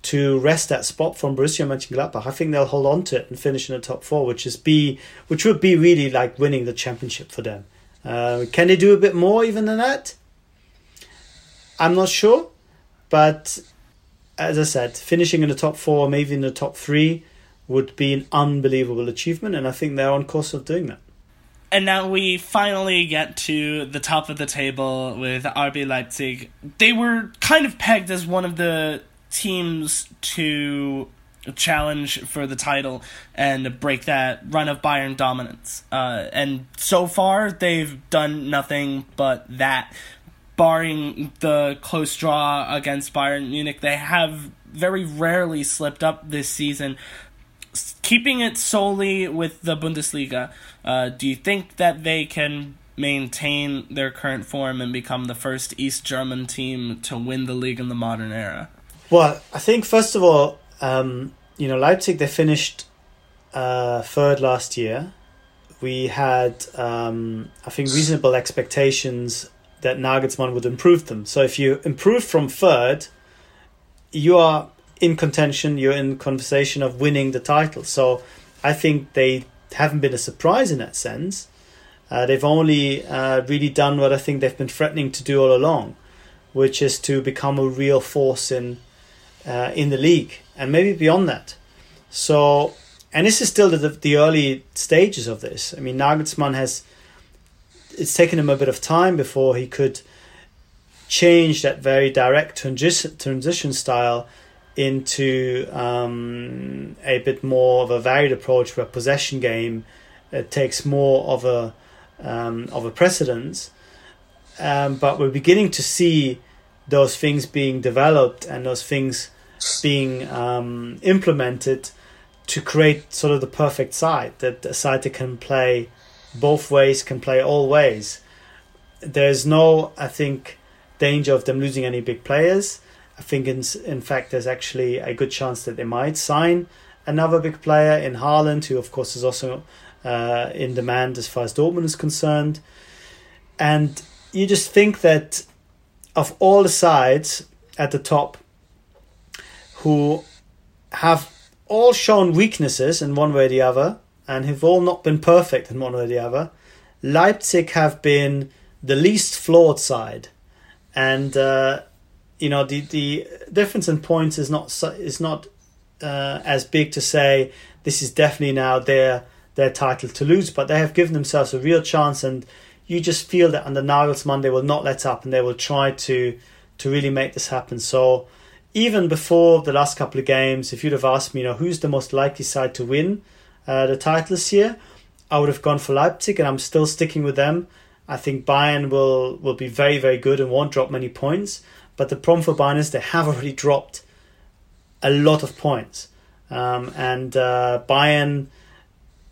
to wrest that spot from Borussia Mönchengladbach. I think they'll hold on to it and finish in the top four, which is be which would be really like winning the championship for them. Uh, can they do a bit more even than that? I'm not sure, but as I said, finishing in the top four, maybe in the top three, would be an unbelievable achievement, and I think they're on course of doing that. And now we finally get to the top of the table with RB Leipzig. They were kind of pegged as one of the teams to challenge for the title and break that run of Bayern dominance. Uh, and so far, they've done nothing but that. Barring the close draw against Bayern Munich, they have very rarely slipped up this season keeping it solely with the Bundesliga, uh, do you think that they can maintain their current form and become the first East German team to win the league in the modern era? Well, I think first of all, um, you know, Leipzig they finished uh, third last year. We had, um, I think, reasonable expectations that Nagelsmann would improve them. So if you improve from third, you are in contention, you're in conversation of winning the title. So I think they haven't been a surprise in that sense. Uh, they've only uh, really done what I think they've been threatening to do all along, which is to become a real force in uh, in the league and maybe beyond that. So, and this is still the, the early stages of this. I mean, Nagelsmann has it's taken him a bit of time before he could change that very direct transition transition style into um, a bit more of a varied approach where possession game uh, takes more of a um, of a precedence. Um, but we're beginning to see those things being developed and those things being um, implemented to create sort of the perfect side that a side that can play both ways, can play all ways. There's no, I think, danger of them losing any big players I think in in fact there's actually a good chance that they might sign another big player in Haaland, who of course is also uh, in demand as far as Dortmund is concerned. And you just think that of all the sides at the top who have all shown weaknesses in one way or the other and have all not been perfect in one way or the other, Leipzig have been the least flawed side. And uh, you know the the difference in points is not is not uh, as big to say this is definitely now their their title to lose, but they have given themselves a real chance, and you just feel that under Nagelsmann they will not let up and they will try to to really make this happen. So even before the last couple of games, if you'd have asked me, you know, who's the most likely side to win uh, the title this year, I would have gone for Leipzig, and I'm still sticking with them. I think Bayern will will be very very good and won't drop many points. But the problem for Bayern is they have already dropped a lot of points. Um, and uh, Bayern,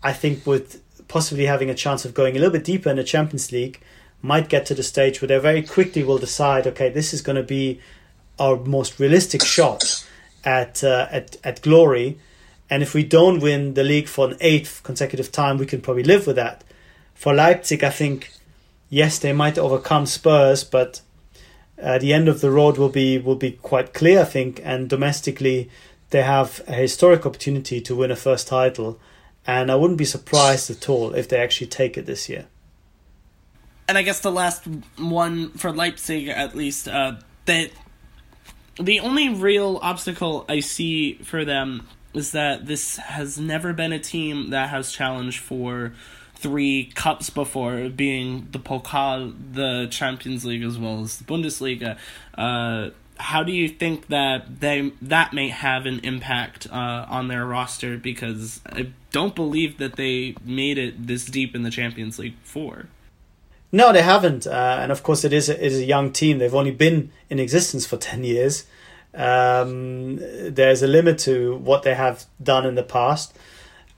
I think, with possibly having a chance of going a little bit deeper in the Champions League, might get to the stage where they very quickly will decide, okay, this is going to be our most realistic shot at uh, at at glory. And if we don't win the league for an eighth consecutive time, we can probably live with that. For Leipzig, I think, yes, they might overcome Spurs, but uh, the end of the road will be will be quite clear, I think. And domestically, they have a historic opportunity to win a first title, and I wouldn't be surprised at all if they actually take it this year. And I guess the last one for Leipzig, at least, uh, that the only real obstacle I see for them is that this has never been a team that has challenged for three cups before, being the Pokal, the Champions League, as well as the Bundesliga. Uh, how do you think that they that may have an impact uh, on their roster? Because I don't believe that they made it this deep in the Champions League before. No, they haven't, uh, and of course it is a, it is a young team. They've only been in existence for ten years. Um, there's a limit to what they have done in the past.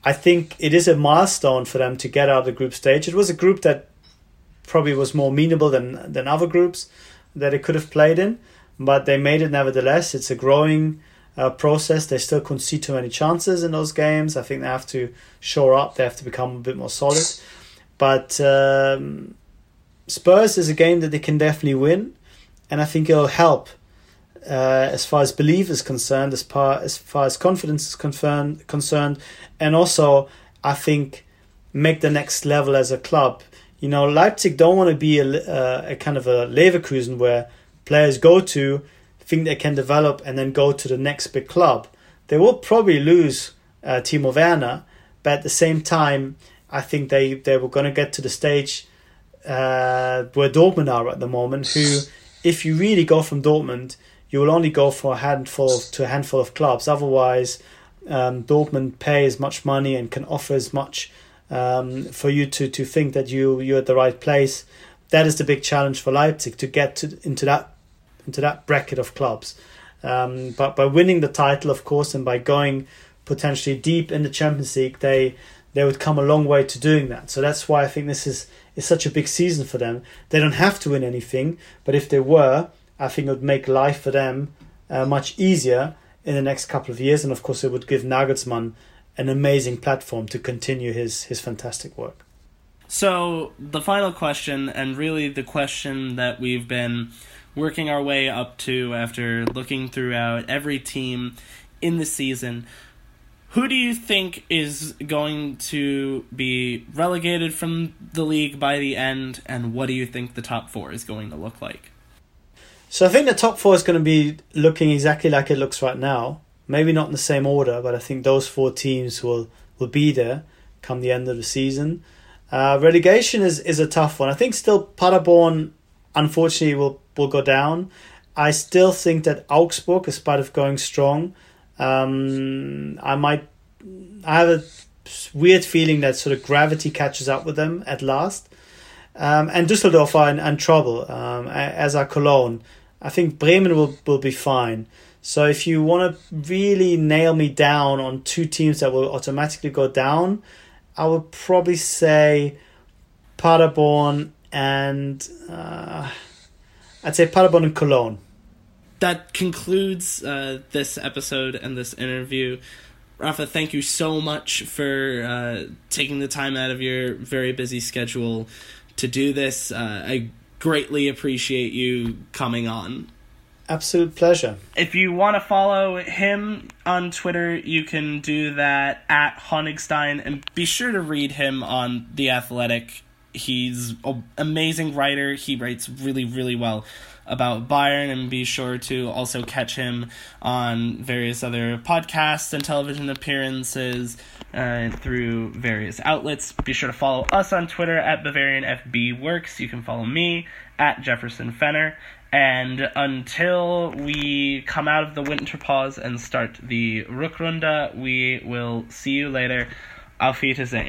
I think it is a milestone for them to get out of the group stage. It was a group that probably was more amenable than than other groups that it could have played in but they made it nevertheless. It's a growing uh, process. They still concede too many chances in those games. I think they have to shore up. They have to become a bit more solid. But um, Spurs is a game that they can definitely win, and I think it'll help uh, as far as belief is concerned, as far as far as confidence is concerned, concerned, and also I think make the next level as a club. You know, Leipzig don't want to be a, uh, a kind of a Leverkusen where players go to, think they can develop, and then go to the next big club. They will probably lose uh, Timo Werner, but at the same time, I think they, they were going to get to the stage uh, where Dortmund are at the moment, who, if you really go from Dortmund, you will only go for a handful to a handful of clubs. Otherwise, um, Dortmund pay as much money and can offer as much um, for you to, to think that you you're at the right place. That is the big challenge for Leipzig to get to, into that into that bracket of clubs. Um, but by winning the title, of course, and by going potentially deep in the Champions League, they they would come a long way to doing that. So that's why I think this is is such a big season for them. They don't have to win anything, but if they were, I think it would make life for them uh, much easier in the next couple of years. And of course, it would give Nagelsmann an amazing platform to continue his his fantastic work. So the final question, and really the question that we've been working our way up to after looking throughout every team in the season. Who do you think is going to be relegated from the league by the end, and what do you think the top four is going to look like? So I think the top four is going to be looking exactly like it looks right now. Maybe not in the same order, but I think those four teams will, will be there come the end of the season. Uh, relegation is, is a tough one. I think still Paderborn, unfortunately, will will go down. I still think that Augsburg, in spite of going strong, um, I might. I have a weird feeling that sort of gravity catches up with them at last. Um, and Düsseldorf are in, in trouble, um, as are Cologne. I think Bremen will, will be fine. So if you want to really nail me down on two teams that will automatically go down, I would probably say Paderborn and. Uh, I'd say Paderborn and Cologne. That concludes uh, this episode and this interview. Rafa, thank you so much for uh, taking the time out of your very busy schedule to do this. Uh, I greatly appreciate you coming on. Absolute pleasure. If you want to follow him on Twitter, you can do that at Honigstein, and be sure to read him on The Athletic he's an amazing writer. He writes really, really well about Bayern, and be sure to also catch him on various other podcasts and television appearances uh, through various outlets. Be sure to follow us on Twitter at Bavarian FB Works. You can follow me at Jefferson Fenner. And until we come out of the winter pause and start the Rückrunde, we will see you later. Auf Wiedersehen.